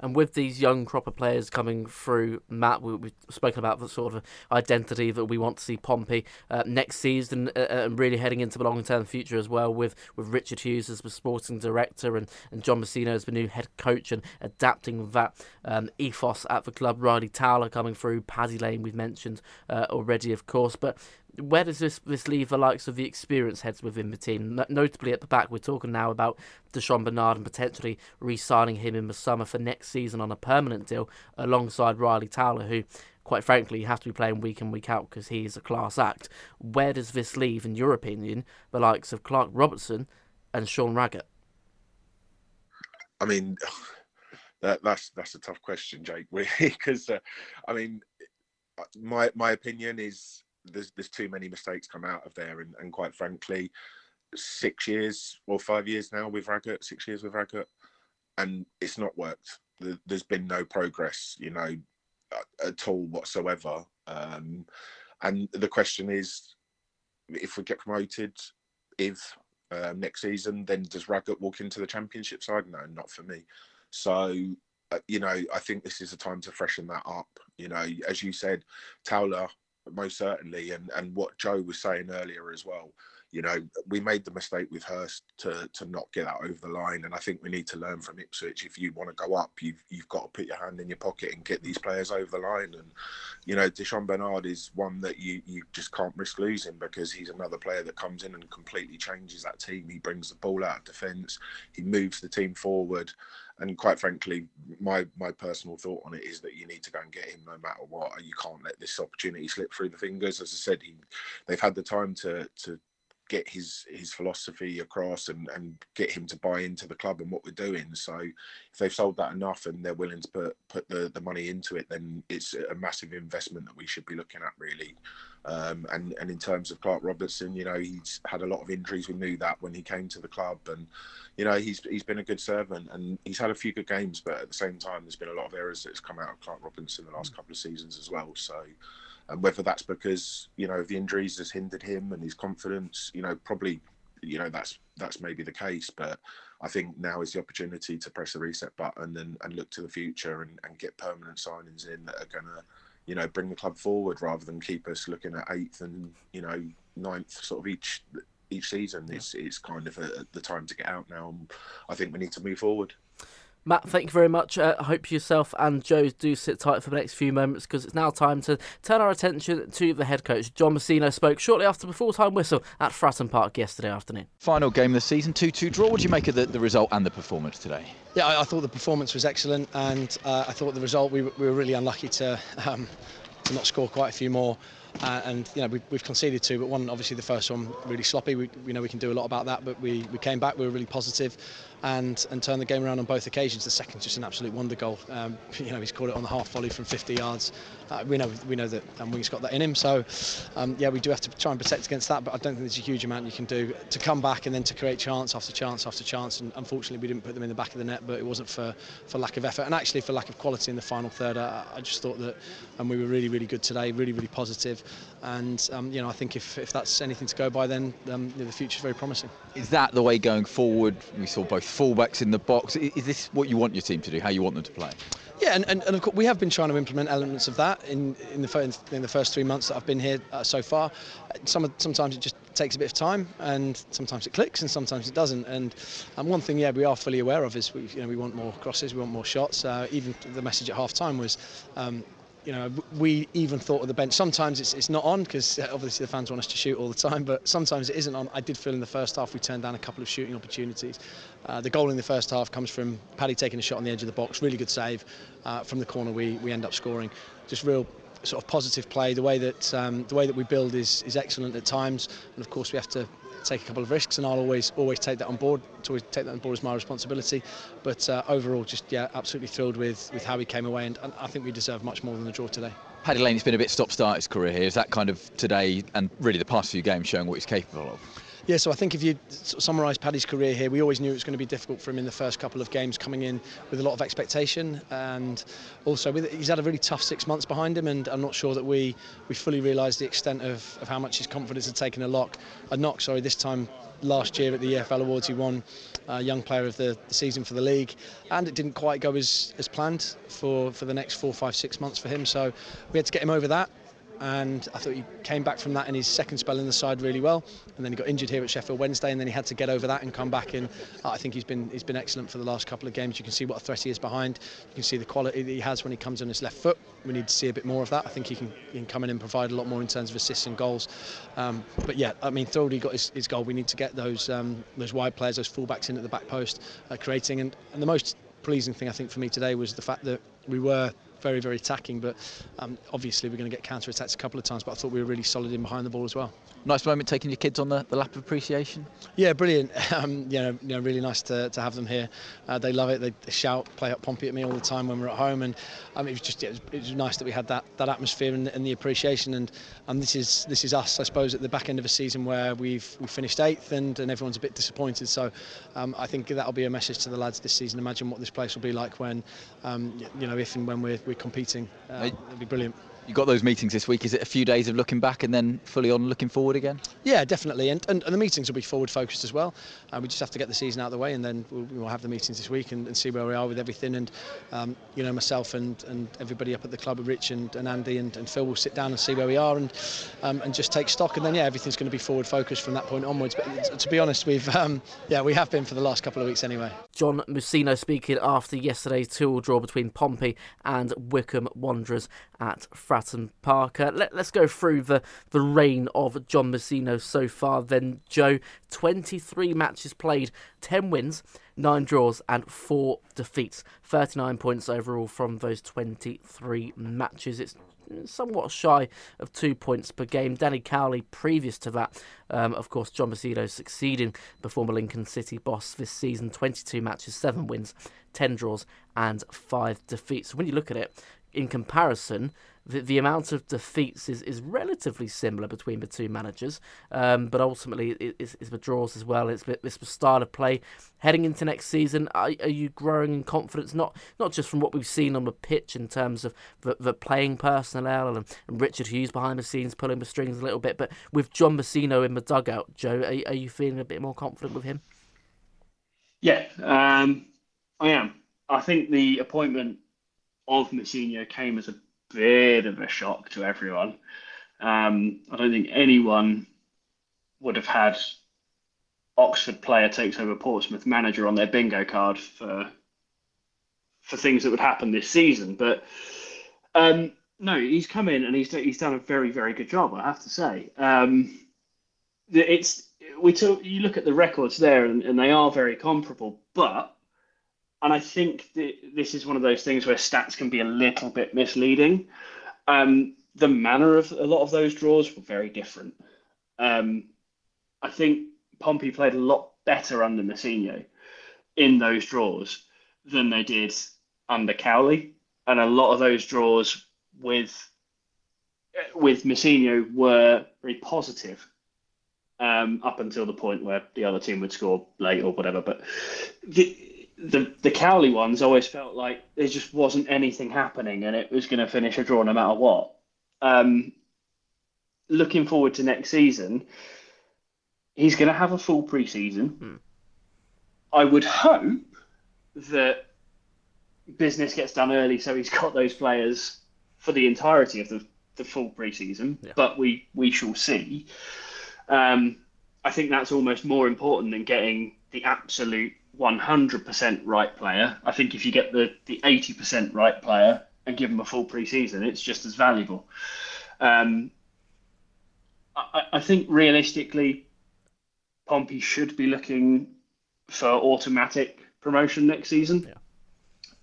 And with these young crop of players coming through, Matt, we, have spoken about the sort of identity that we want to see Pompey uh, next season, uh, uh, and really heading into the long-term future as well. With with Richard Hughes as the sporting director and, and John Mousinho as the new head coach, and adapting that um, ethos at the club. Ryley Towler coming through, Paddy Lane we've mentioned uh, already, of course, but where does this this leave the likes of the experienced heads within the team? Notably at the back, we're talking now about Di'Shon Bernard and potentially re-signing him in the summer for next season on a permanent deal alongside Ryley Towler, who, quite frankly, have to be playing week in week out because he is a class act. Where does this leave, in your opinion, the likes of Clark Robertson and Sean Raggett? I mean, that, that's that's a tough question, Jake. Because uh, I mean, my my opinion is there's there's too many mistakes come out of there, and, and quite frankly, six years or five years now with Raggett, six years with Raggett, and it's not worked. There's been no progress, you know, at all whatsoever. Um, and the question is, if we get promoted, if uh, next season, then does Raggett walk into the championship side? No, not for me. So, uh, you know, I think this is a time to freshen that up. You know, as you said, Towler most certainly, and and what Joe was saying earlier as well. You know, we made the mistake with Hurst to to not get that over the line, and I think we need to learn from Ipswich. If you want to go up, you've you've got to put your hand in your pocket and get these players over the line. And you know, Di'Shon Bernard is one that you you just can't risk losing because he's another player that comes in and completely changes that team. He brings the ball out of defence, he moves the team forward, and quite frankly, my my personal thought on it is that you need to go and get him no matter what. You can't let this opportunity slip through the fingers. As I said, he, they've had the time to to get his his philosophy across and and get him to buy into the club and what we're doing. So if they've sold that enough and they're willing to put put the the money into it, then it's a massive investment that we should be looking at really. Um, and and in terms of Clark Robertson, you know he's had a lot of injuries. We knew that when he came to the club, and you know he's he's been a good servant and he's had a few good games. But at the same time, there's been a lot of errors that's come out of Clark Robertson the last couple of seasons as well. So and whether that's because you know the injuries has hindered him and his confidence, you know, probably you know that's that's maybe the case. But I think now is the opportunity to press the reset button and, and look to the future and, and get permanent signings in that are going to, you know, bring the club forward rather than keep us looking at eighth and you know ninth sort of each each season. Yeah. It's it's kind of a, the time to get out now. I think we need to move forward. Matt, thank you very much. Uh, I hope yourself and Joe do sit tight for the next few moments because it's now time to turn our attention to the head coach. John Mousinho spoke shortly after the full time whistle at Fratton Park yesterday afternoon. Final game of the season, 2 2 draw. What do you make of the, the result and the performance today? Yeah, I, I thought the performance was excellent and uh, I thought the result, we, we were really unlucky to, um, to not score quite a few more. Uh, and you know we, have conceded two, but one obviously the first one really sloppy. We, we know we can do a lot about that, but we, we came back. We were really positive, and and turned the game around on both occasions. The second just an absolute wonder goal. Um, you know he's caught it on the half volley from 50 yards. Uh, we know we know that um, Wing's got that in him. So um, yeah, we do have to try and protect against that. But I don't think there's a huge amount you can do to come back and then to create chance after chance after chance. And unfortunately we didn't put them in the back of the net, but it wasn't for for lack of effort and actually for lack of quality in the final third. I, I just thought that and we were really really good today, really really positive, and um, you know I think if, if that's anything to go by, then um, the future is very promising. Is that the way going forward? We saw both fullbacks in the box. Is this what you want your team to do? How you want them to play? Yeah, and, and, and, of course we have been trying to implement elements of that in in the first, in the first three months that I've been here uh, so far. Some sometimes it just takes a bit of time, and sometimes it clicks, and sometimes it doesn't. And and one thing, yeah, we are fully aware of is we you know we want more crosses, we want more shots. Uh, even the message at half time was. Um, you know, we even thought of the bench. Sometimes it's, it's not on because uh, obviously the fans want us to shoot all the time, but sometimes it isn't on. I did feel in the first half we turned down a couple of shooting opportunities. Uh, the goal in the first half comes from Paddy taking a shot on the edge of the box, really good save uh, from the corner. We we end up scoring. Just real sort of positive play. The way that um, the way that we build is is excellent at times, and of course we have to take a couple of risks, and I'll always always take that on board. To always take that on board as my responsibility. But uh, overall, just yeah, absolutely thrilled with with how he came away, and, and I think we deserve much more than the draw today. Paddy has been a bit stop-start his career here. Is that kind of today and really the past few games showing what he's capable of? Yeah, so I think if you summarise Paddy's career here, we always knew it was going to be difficult for him in the first couple of games, coming in with a lot of expectation, and also with, he's had a really tough six months behind him, and I'm not sure that we we fully realised the extent of, of how much his confidence had taken a lock, a knock. Sorry, this time last year at the EFL Awards, he won uh, Young Player of the, the, season for the league, and it didn't quite go as, as planned for, for the next four, five, six months for him. So we had to get him over that and I thought he came back from that in his second spell in the side really well. And then he got injured here at Sheffield Wednesday, and then he had to get over that and come back. And I think he's been he's been excellent for the last couple of games. You can see what a threat he is behind. You can see the quality that he has when he comes on his left foot. We need to see a bit more of that. I think he can, he can come in and provide a lot more in terms of assists and goals. Um, but yeah, I mean, Throwdy got his, his, goal. We need to get those um, those wide players, those fullbacks in at the back post, uh, creating. And, and the most pleasing thing I think for me today was the fact that we were very, very attacking. But um, obviously, we're going to get counter attacks a couple of times. But I thought we were really solid in behind the ball as well. Nice moment taking your kids on the, the lap of appreciation. Yeah, brilliant. Um, you, know, you know, really nice to, to have them here. Uh, they love it. They, shout, play up Pompey at me all the time when we're at home, and um, it was just it, was, it, was, nice that we had that, that atmosphere and, and the appreciation. And and this is this is us, I suppose, at the back end of a season where we've we finished eighth and, and everyone's a bit disappointed. So um, I think that'll be a message to the lads this season. Imagine what this place will be like when um, you know if and when we're, we're competing. Uh, it'll be brilliant you got those meetings this week. Is it a few days of looking back and then fully on looking forward again? Yeah, definitely. And, and, and the meetings will be forward focused as well. Uh, we just have to get the season out of the way and then we'll, we'll have the meetings this week and, and, see where we are with everything. And, um, you know, myself and, and everybody up at the club, Rich and, and Andy and, and Phil will sit down and see where we are and, um, and just take stock. And then, yeah, everything's going to be forward focused from that point onwards. But to be honest, we've, um, yeah, we have been for the last couple of weeks anyway. John Mousinho speaking after yesterday's 2 draw between Pompey and Wycombe Wanderers at Fratton Park. Uh, let, us go through the, the reign of John Mousinho so far. Then, Joe, 23 matches played, 10 wins, 9 draws, and 4 defeats. 39 points overall from those 23 matches. It's somewhat shy of two points per game. Danny Cowley, previous to that, um, of course, John Mousinho succeeding the former Lincoln City boss this season 22 matches, 7 wins, 10 draws, and 5 defeats. So when you look at it, in comparison, the, the amount of defeats is, is relatively similar between the two managers, um, but ultimately it, it's, it's the draws as well. It's, the style of play. Heading into next season, are, are you growing in confidence, not not just from what we've seen on the pitch in terms of the, the playing personnel and, and, Richard Hughes behind the scenes pulling the strings a little bit, but with John Mousinho in the dugout, Joe, are, are you feeling a bit more confident with him? Yeah, um, I am. I think the appointment of Mousinho came as a bit of a shock to everyone. Um, I don't think anyone would have had Oxford player takes over Portsmouth manager on their bingo card for for things that would happen this season. But um, no, he's come in and he's he's done a very very good job. I have to say. Um, it's we took you look at the records there and, and they are very comparable, but and I think this is one of those things where stats can be a little bit misleading. Um, the manner of a lot of those draws were very different. Um, I think Pompey played a lot better under Mousinho in those draws than they did under Cowley, and a lot of those draws with with Mousinho were very positive um, up until the point where the other team would score late or whatever. But the, the the Cowley ones always felt like there just wasn't anything happening and it was going to finish a draw no matter what. Um, looking forward to next season, he's going to have a full preseason. Hmm. I would hope that business gets done early so he's got those players for the entirety of the, the full preseason, yeah. but we, we shall see. Um, I think that's almost more important than getting the absolute 100% right player. I think if you get the, the 80% right player and give them a full preseason, it's just as valuable. Um, I, I, think realistically, Pompey should be looking for automatic promotion next season.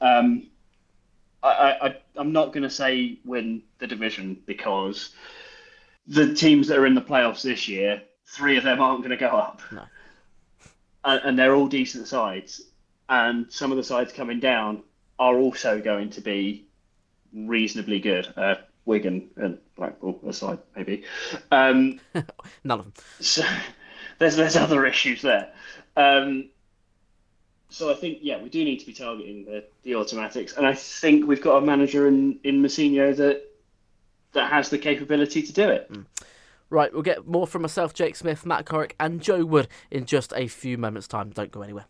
Yeah. Um, I, I, I'm not going to say win the division because the teams that are in the playoffs this year, three of them aren't going to go up. No and, and they're all decent sides. And some of the sides coming down are also going to be reasonably good. Uh, Wigan and Blackpool aside, maybe. Um, None of them. So there's there's other issues there. Um, so I think yeah, we do need to be targeting the, the automatics, and I think we've got a manager in in Mousinho that that has the capability to do it. Mm. Right, we'll get more from myself, Jake Smith, Matt Corrick, and Joe Wood in just a few moments' time. Don't go anywhere.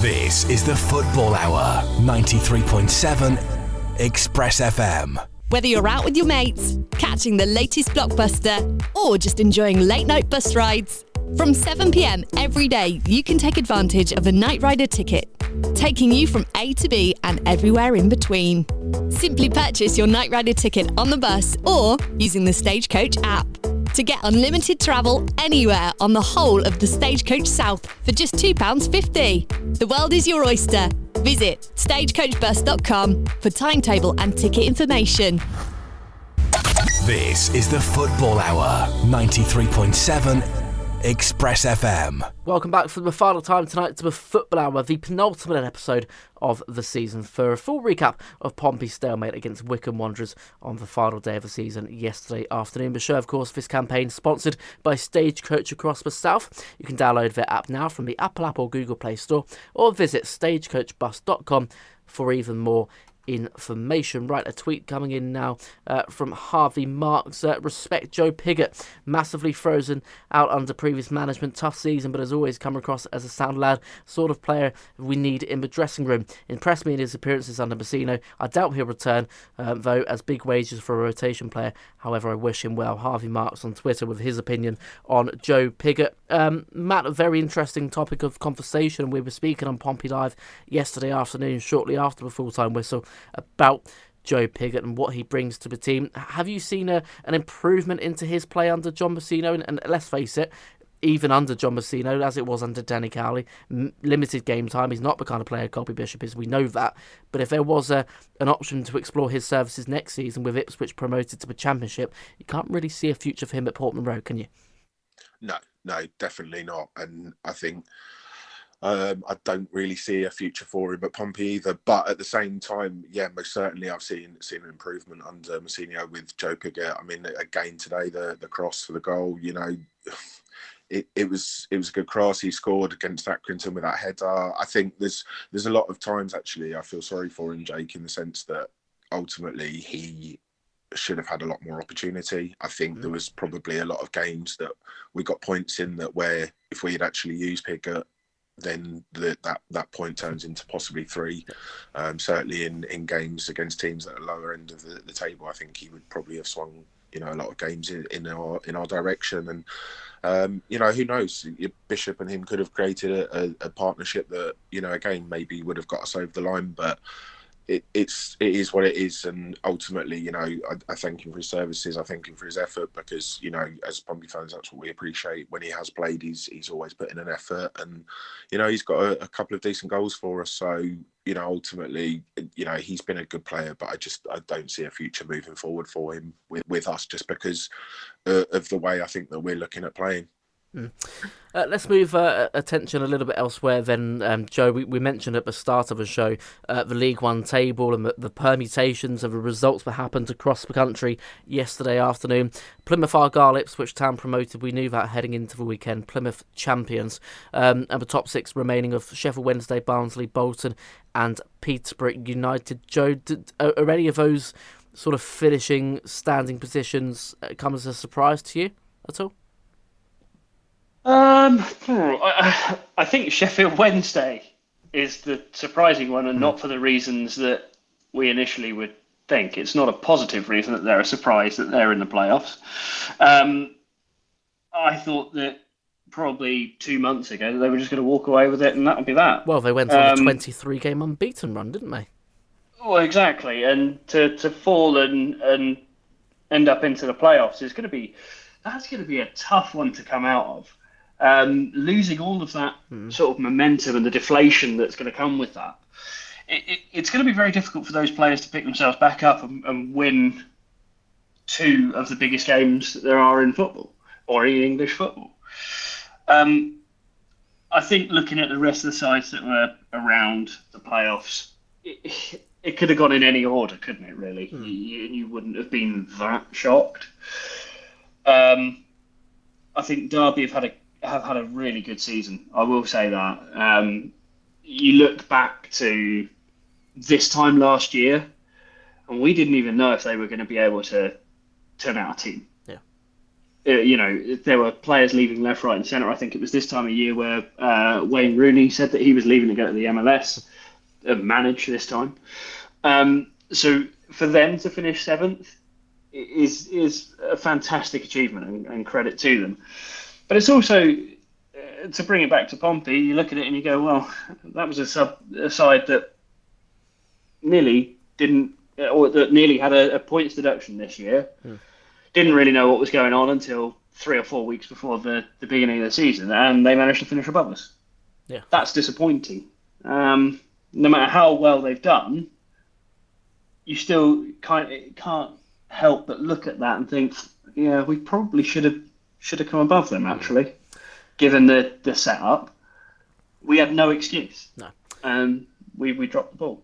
This is the Football Hour, 93.7 Express FM. Whether you're out with your mates, catching the latest blockbuster, or just enjoying late night bus rides, from 7pm every day, you can take advantage of a Night Rider ticket, taking you from A to B and everywhere in between. Simply purchase your Night Rider ticket on the bus or using the Stagecoach app to get unlimited travel anywhere on the whole of the Stagecoach South for just £2.50. The world is your oyster. Visit stagecoachbus.com for timetable and ticket information. This is the Football Hour, 93.7 Express FM. Welcome back for the final time tonight to the Football Hour, the penultimate episode of the season, for a full recap of Pompey's stalemate against Wycombe Wanderers on the final day of the season yesterday afternoon. The show, of course, this campaign sponsored by Stagecoach across the south. You can download their app now from the Apple App or Google Play Store, or visit stagecoachbus.com for even more information. Right, a tweet coming in now uh, from Harvey Marks. Uh, respect Joe Pigott, massively frozen out under previous management. Tough season, but has always come across as a sound lad, sort of player we need in the dressing room. Impressed me in his appearances under Mousinho. I doubt he'll return, uh, though, as big wages for a rotation player. However, I wish him well. Harvey Marks on Twitter with his opinion on Joe Pigott. Um, Matt, a very interesting topic of conversation. We were speaking on Pompey Live yesterday afternoon, shortly after the full time whistle about Joe Pigott and what he brings to the team. Have you seen a, an improvement into his play under John Mousinho? And, and let's face it, even under John Mousinho, as it was under Danny Cowley, m- limited game time. He's not the kind of player Colby Bishop is. We know that. But if there was a an option to explore his services next season with Ipswich promoted to the Championship, you can't really see a future for him at Portman Road, can you? No, no, definitely not. And I think Um, I don't really see a future for him at Pompey either. But at the same time, yeah, most certainly I've seen seen an improvement under Mousinho with Joe Pigott. I mean, again today the the cross for the goal, you know. It, it was it was a good cross. He scored against Accrington with that header. I think there's there's a lot of times actually I feel sorry for him, Jake, in the sense that ultimately he should have had a lot more opportunity. I think there was probably a lot of games that we got points in that where if we had actually used Pigott then the, that that point turns into possibly three. Um, certainly in, in games against teams at the lower end of the, the, table, I think he would probably have swung you know a lot of games in, in our in our direction. And um, you know who knows, Bishop and him could have created a, a, a partnership that you know again maybe would have got us over the line, but it, it's it is what it is, and ultimately, you know, I, I, thank him for his services. I thank him for his effort because, you know, as Pompey fans, that's what we appreciate. When he has played, he's he's always put in an effort, and you know, he's got a, a couple of decent goals for us. So, you know, ultimately, you know, he's been a good player, but I just I don't see a future moving forward for him with with us just because uh, of the way I think that we're looking at playing. Mm. Uh, let's move uh, attention a little bit elsewhere then, um, Joe. We, we, mentioned at the start of the show uh, the League One table and the, the, permutations of the results that happened across the country yesterday afternoon. Plymouth Argyle Ipswich Town promoted, we knew that heading into the weekend. Plymouth champions. Um, and the top six remaining of Sheffield Wednesday, Barnsley, Bolton, and Peterborough United. Joe, did, are any of those sort of finishing standing positions uh, come as a surprise to you at all? Um, I, I think Sheffield Wednesday is the surprising one, and not for the reasons that we initially would think. It's not a positive reason that they're a surprise that they're in the playoffs. Um, I thought that probably two months ago they were just going to walk away with it, and that would be that. Well, they went on um, a 23 game unbeaten run, didn't they? Well, exactly, and to to fall and and end up into the playoffs is going to be that's going to be a tough one to come out of um, losing all of that mm. sort of momentum and the deflation that's going to come with that, it, it, it's going to be very difficult for those players to pick themselves back up and, and win two of the biggest games that there are in football or in English football. Um, I think looking at the rest of the sides that were around the playoffs, it, it could have gone in any order, couldn't it? Really, mm. you, you, wouldn't have been that shocked. Um, I think Derby have had a have had a really good season. I will say that. Um, you look back to this time last year, and we didn't even know if they were going to be able to turn out a team. Yeah. Uh, you know, there were players leaving left, right, and centre. I think it was this time of year where uh, Wayne Rooney said that he was leaving to go to the MLS, uh, manage this time. Um, so for them to finish seventh is is a fantastic achievement and, and credit to them. But it's also uh, to bring it back to Pompey. You look at it and you go, well, that was a sub a side that nearly didn't, uh, or that nearly had a, a points deduction this year. Hmm. Didn't really know what was going on until three or four weeks before the, the beginning of the season, and they managed to finish above us. Yeah, that's disappointing. Um, no matter how well they've done, you still can't can't help but look at that and think, yeah, we probably should have should have come above them hmm. actually, given the the setup. We had no excuse. No. And we we dropped the ball.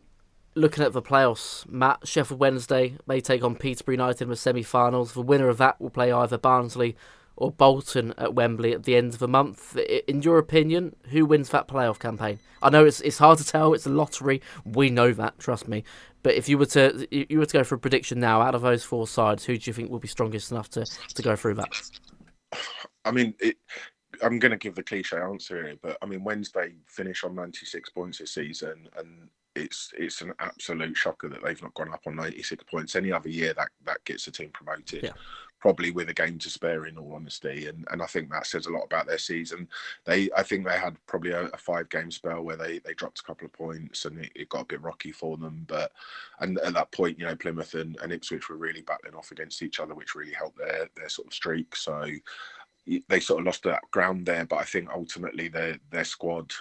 Looking at the playoffs, Matt Sheffield Wednesday may take on Peterborough United in the semi-finals. The winner of that will play either Barnsley or Bolton at Wembley at the end of the month. In your opinion, who wins that playoff campaign? I know it's it's hard to tell. It's a lottery. We know that. Trust me. But if you were to you were to go for a prediction now, out of those four sides, who do you think will be strongest enough to, to go through that? I mean, it, I'm going to give the cliche answer here, but I mean, Wednesday finish on 96 points this season, and it's it's an absolute shocker that they've not gone up on 96 points. Any other year, that that gets the team promoted. Yeah. Probably with a game to spare, in all honesty, and and I think that says a lot about their season. They, I think they had probably a, a five game spell where they they dropped a couple of points, and it, it, got a bit rocky for them. But and at that point, you know, Plymouth and, and Ipswich were really battling off against each other, which really helped their their sort of streak. So they sort of lost that ground there, but I think ultimately their their squad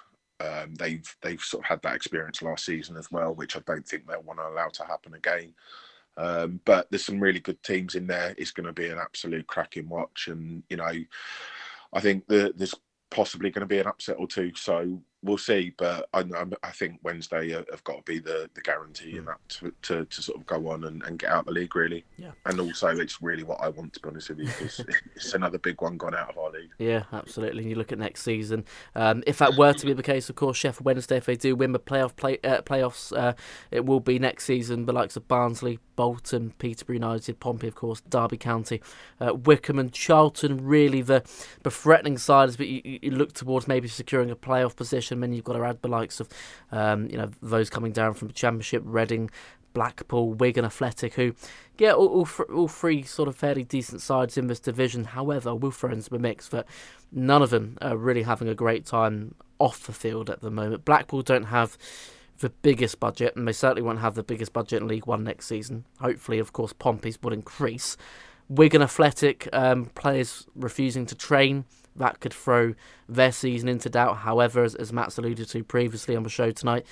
um, they've they've sort of had that experience last season as well, which I don't think they'll want to allow to happen again. Um, but there's some really good teams in there. It's going to be an absolute cracking watch, and you know, I think the, there's possibly going to be an upset or two. So we'll see. But I, I think Wednesday have got to be the, the guarantee in that to, to, to, sort of go on and, and get out the league really. Yeah. And also, it's really what I want to be honest with you because it's another big one gone out of our league. Yeah, absolutely. And you look at next season. Um, if that were to be the case, of course, Sheffield Wednesday, if they do win the playoff play, uh, playoffs, uh, it will be next season. The likes of Barnsley, Bolton, Peterborough United, Pompey, of course, Derby County, uh, Wycombe, and Charlton. Really, the the threatening sides, but you, you look towards maybe securing a playoff position. Then you've got to add the likes of, um, you know, those coming down from the Championship, Reading, Blackpool, Wigan Athletic, who, yeah, all, all, all, three sort of fairly decent sides in this division. However, we'll throw into the mix that none of them are really having a great time off the field at the moment. Blackpool don't have the biggest budget, and they certainly won't have the biggest budget in League One next season. Hopefully, of course, Pompey's will increase. Wigan Athletic um, players refusing to train. That could throw their season into doubt. However, as, as Matt's alluded to previously on the show tonight,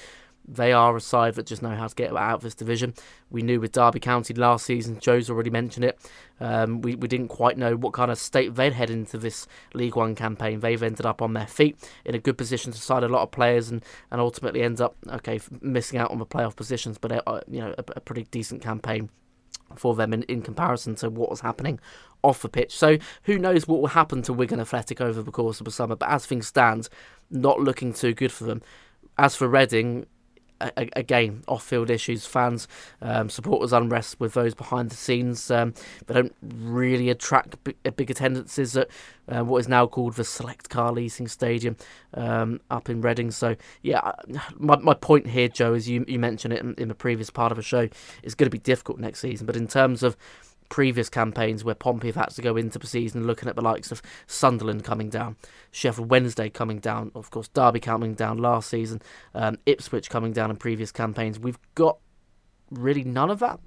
they are a side that just know how to get out of this division. We knew with Derby County last season, Joe's already mentioned it. Um, we, we didn't quite know what kind of state they'd head into this League One campaign. They've ended up on their feet in a good position to sign a lot of players and, and ultimately end up okay missing out on the playoff positions, but uh, you know a, a pretty decent campaign for them in, in comparison to what was happening off the pitch. So who knows what will happen to Wigan Athletic over the course of the summer. But as things stand, not looking too good for them. As for Reading, again, off-field issues, fans, um, supporters unrest with those behind the scenes. Um, they don't really attract big, big attendances at uh, what is now called the Select Car Leasing Stadium um, up in Reading. So, yeah, my, my point here, Joe, is you, you mentioned it in, in the previous part of the show, it's going to be difficult next season. But in terms of previous campaigns where Pompey have had to go into the season looking at the likes of Sunderland coming down, Sheffield Wednesday coming down, of course Derby coming down last season, um, Ipswich coming down in previous campaigns. We've got really none of that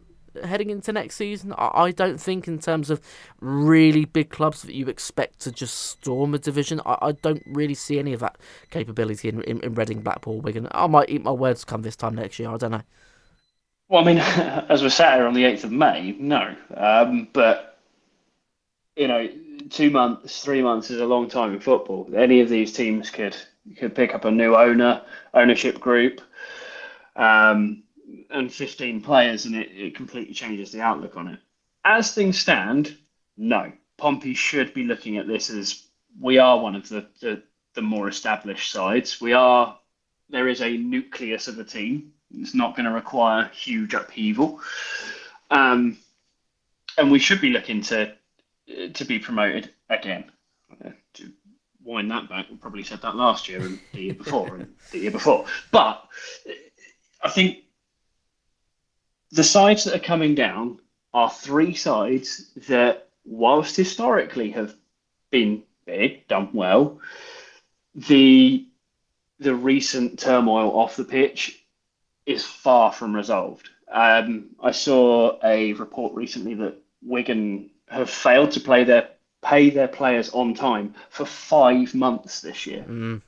heading into next season. I don't think in terms of really big clubs that you expect to just storm a division. I, don't really see any of that capability in, in, in Reading, Blackpool, Wigan. I might eat my words come this time next year. I don't know. Well, I mean, as we're sat here on the 8th of May, no. Um, but, you know, two months, three months is a long time in football. Any of these teams could could pick up a new owner, ownership group, um, and 15 players, and it, it completely changes the outlook on it. As things stand, no. Pompey should be looking at this as we are one of the, the, the more established sides. We are, there is a nucleus of a team it's not going to require huge upheaval. Um, and we should be looking to to be promoted again. Uh, to wind that back, we probably said that last year and the year before and the year before. But I think the sides that are coming down are three sides that, whilst historically have been big, done well, the the recent turmoil off the pitch is far from resolved. Um, I saw a report recently that Wigan have failed to play their pay their players on time for five months this year. Mm.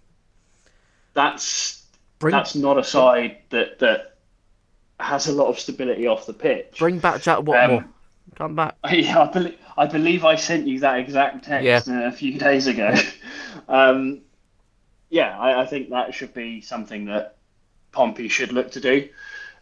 That's bring, that's not a side that that has a lot of stability off the pitch. Bring back Jack Whatmough. Um, Come back. Yeah, I believe I believe I sent you that exact text yeah. a few days ago. um, yeah, I, I think that should be something that Pompey should look to do.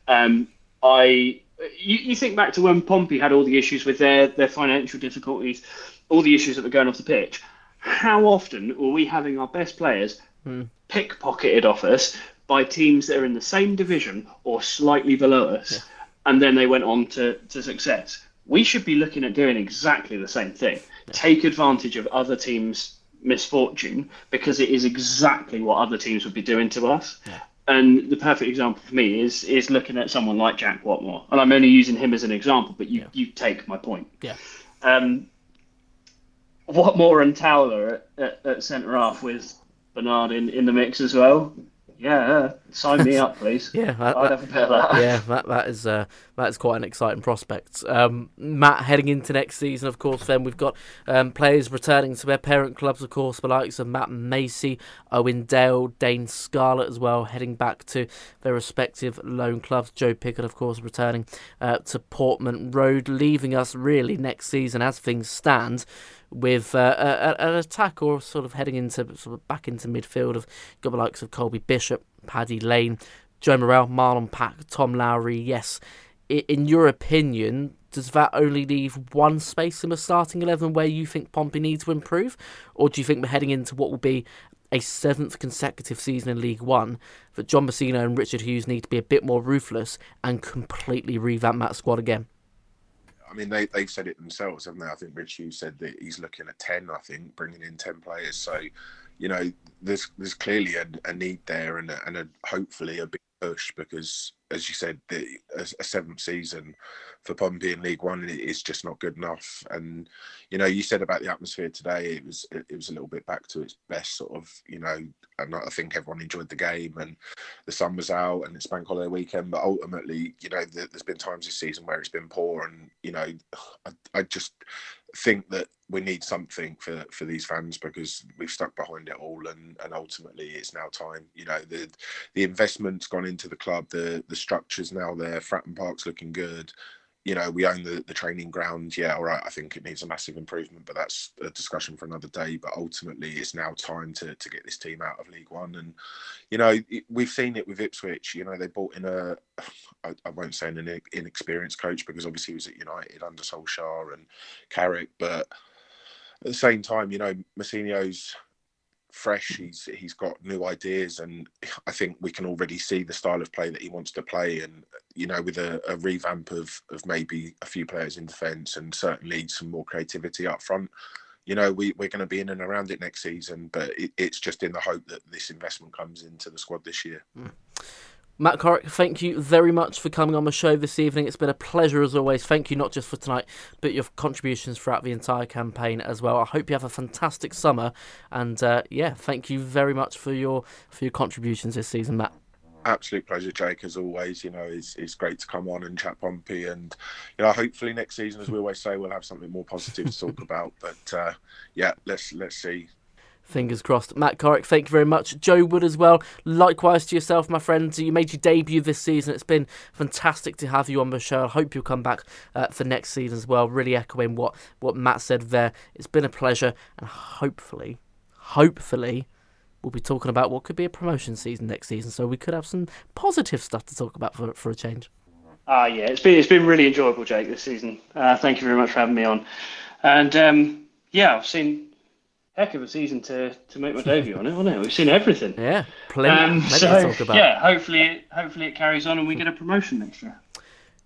Um, I you, you, think back to when Pompey had all the issues with their their financial difficulties, all the issues that were going off the pitch. How often were we having our best players hmm. pickpocketed off us by teams that are in the same division or slightly below us, yeah. and then they went on to, to success? We should be looking at doing exactly the same thing. Yeah. Take advantage of other teams' misfortune because it is exactly what other teams would be doing to us. Yeah. And the perfect example for me is is looking at someone like Jack Whatmough, and I'm only using him as an example, but you yeah. you take my point. Yeah. Um, Whatmough and Towler at, at, at centre half with Bernard in, in the mix as well yeah, sign me up, please. yeah, that, I'd have a bit of that. Yeah, that that is uh, that is quite an exciting prospect. Um, Matt, heading into next season, of course, then we've got um, players returning to their parent clubs, of course, the likes of Matt Macey, Owen Dale, Dane Scarlett as well, heading back to their respective loan clubs. Joe Pigott, of course, returning uh, to Portman Road, leaving us really next season as things stand with uh, a, an attack or sort of heading into sort of back into midfield of got the likes of Colby Bishop, Paddy Lane, Joe Morrell, Marlon Pack, Tom Lowery. Yes, in your opinion, does that only leave one space in the starting 11 where you think Pompey needs to improve? Or do you think we're heading into what will be a seventh consecutive season in League One that John Mousinho and Richard Hughes need to be a bit more ruthless and completely revamp that squad again? I mean, they, they've said it themselves, haven't they? I think Rich Hughes said that he's looking at 10, I think, bringing in 10 players. So, you know, there's there's clearly a, a need there and, a, and a, hopefully a big push because, as you said, the, a, a, seventh season for Pompey in League One is just not good enough. And you know, you said about the atmosphere today; it was it, it was a little bit back to its best, sort of. You know, and I think everyone enjoyed the game, and the sun was out, and it's bank holiday weekend. But ultimately, you know, there's been times this season where it's been poor, and you know, I, I just think that we need something for for these fans because we've stuck behind it all and and ultimately it's now time you know the the investment's gone into the club the the structure's now there Fratton Park's looking good you know, we own the, the training ground. Yeah, all right. I think it needs a massive improvement, but that's a discussion for another day. But ultimately, it's now time to, to get this team out of League One. And, you know, we've seen it with Ipswich. You know, they bought in a, I, I won't say an inexperienced coach because obviously he was at United under Solskjaer and Carrick. But at the same time, you know, Mousinho's fresh. He's he's got new ideas, and I think we can already see the style of play that he wants to play. And you know, with a, a revamp of of maybe a few players in defence and certainly some more creativity up front. You know, we, we're going to be in and around it next season, but it, it's just in the hope that this investment comes into the squad this year. Mm. Matt Corrick, thank you very much for coming on the show this evening. It's been a pleasure as always. Thank you not just for tonight, but your contributions throughout the entire campaign as well. I hope you have a fantastic summer, and uh, yeah, thank you very much for your for your contributions this season, Matt. Absolute pleasure, Jake. As always, you know, it's, it's great to come on and chat Pompey, and you know, hopefully next season, as we always say, we'll have something more positive to talk about. But uh, yeah, let's let's see Fingers crossed. Matt Corrick, thank you very much. Joe Wood as well. Likewise to yourself, my friend. You made your debut this season. It's been fantastic to have you on the show. I hope you'll come back uh, for next season as well. Really echoing what, what Matt said there. It's been a pleasure, and hopefully, hopefully, we'll be talking about what could be a promotion season next season. So we could have some positive stuff to talk about for, for a change. Ah, uh, yeah, it's been it's been really enjoyable, Jake, this season. Uh, thank you very much for having me on. And um, yeah, I've seen heck of a season to, to make my debut on it, wasn't it? We've seen everything. Yeah, plenty, um, plenty so, to talk about. Yeah, hopefully, hopefully it carries on and we get a promotion next year.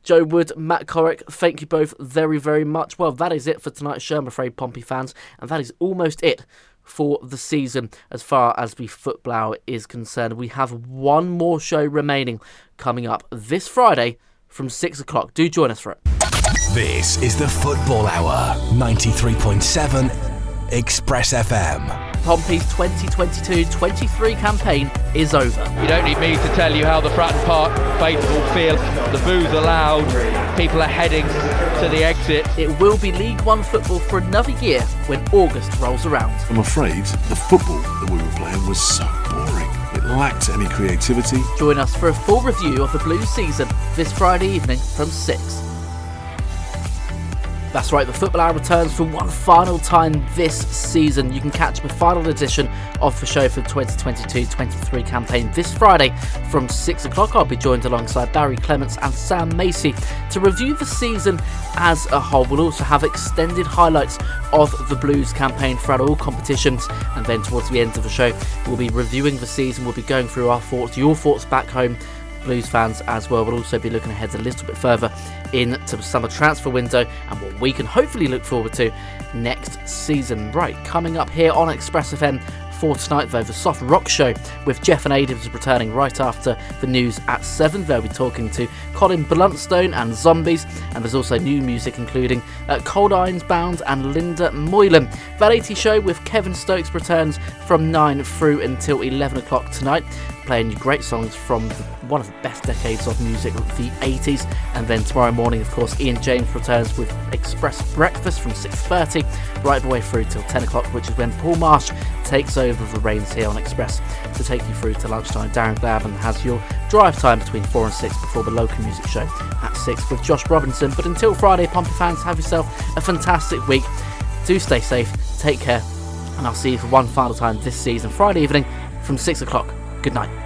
Joe Wood, Matt Corrick, thank you both very, very much. Well, that is it for tonight's show, I'm afraid, Pompey fans, and that is almost it for the season as far as the football is concerned. We have one more show remaining coming up this Friday from 6 o'clock. Do join us for it. This is the Football Hour, 93.7 Express FM. Pompey's 2022-23 campaign is over. You don't need me to tell you how the Fratton Park faithful feel. The booze are loud, people are heading to the exit. It will be League One football for another year when August rolls around. I'm afraid the football that we were playing was so boring. It lacked any creativity. Join us for a full review of the Blues season this Friday evening from 6. That's right, the Football Hour returns for one final time this season. You can catch the final edition of the show for the 2022-23 campaign this Friday from 6 o'clock. I'll be joined alongside Barry Clements and Sam Macy to review the season as a whole. We'll also have extended highlights of the Blues campaign throughout all competitions, and then towards the end of the show, we'll be reviewing the season. We'll be going through our thoughts, your thoughts back home Blues fans as well. We'll also be looking ahead a little bit further into the summer transfer window and what we can hopefully look forward to next season. Right, coming up here on Express FM for tonight, though, the Soft Rock Show with Jeff and Adams returning right after the news at 7. They'll be talking to Colin Blunstone and Zombies, and there's also new music including uh, Cold Irons Bound and Linda Moylan. That 80 Show with Kevin Stokes returns from 9 through until 11 o'clock tonight playing you great songs from the, one of the best decades of music, the 80s. And then tomorrow morning, of course, Ian James returns with Express Breakfast from 6.30 right the way through till 10 o'clock, which is when Paul Marsh takes over the reins here on Express to take you through to lunchtime. Darren Glavin has your drive time between 4 and 6 before the local music show at 6 with Josh Robinson. But until Friday, Pompey fans, have yourself a fantastic week. Do stay safe, take care, and I'll see you for one final time this season, Friday evening from 6 o'clock. Good night.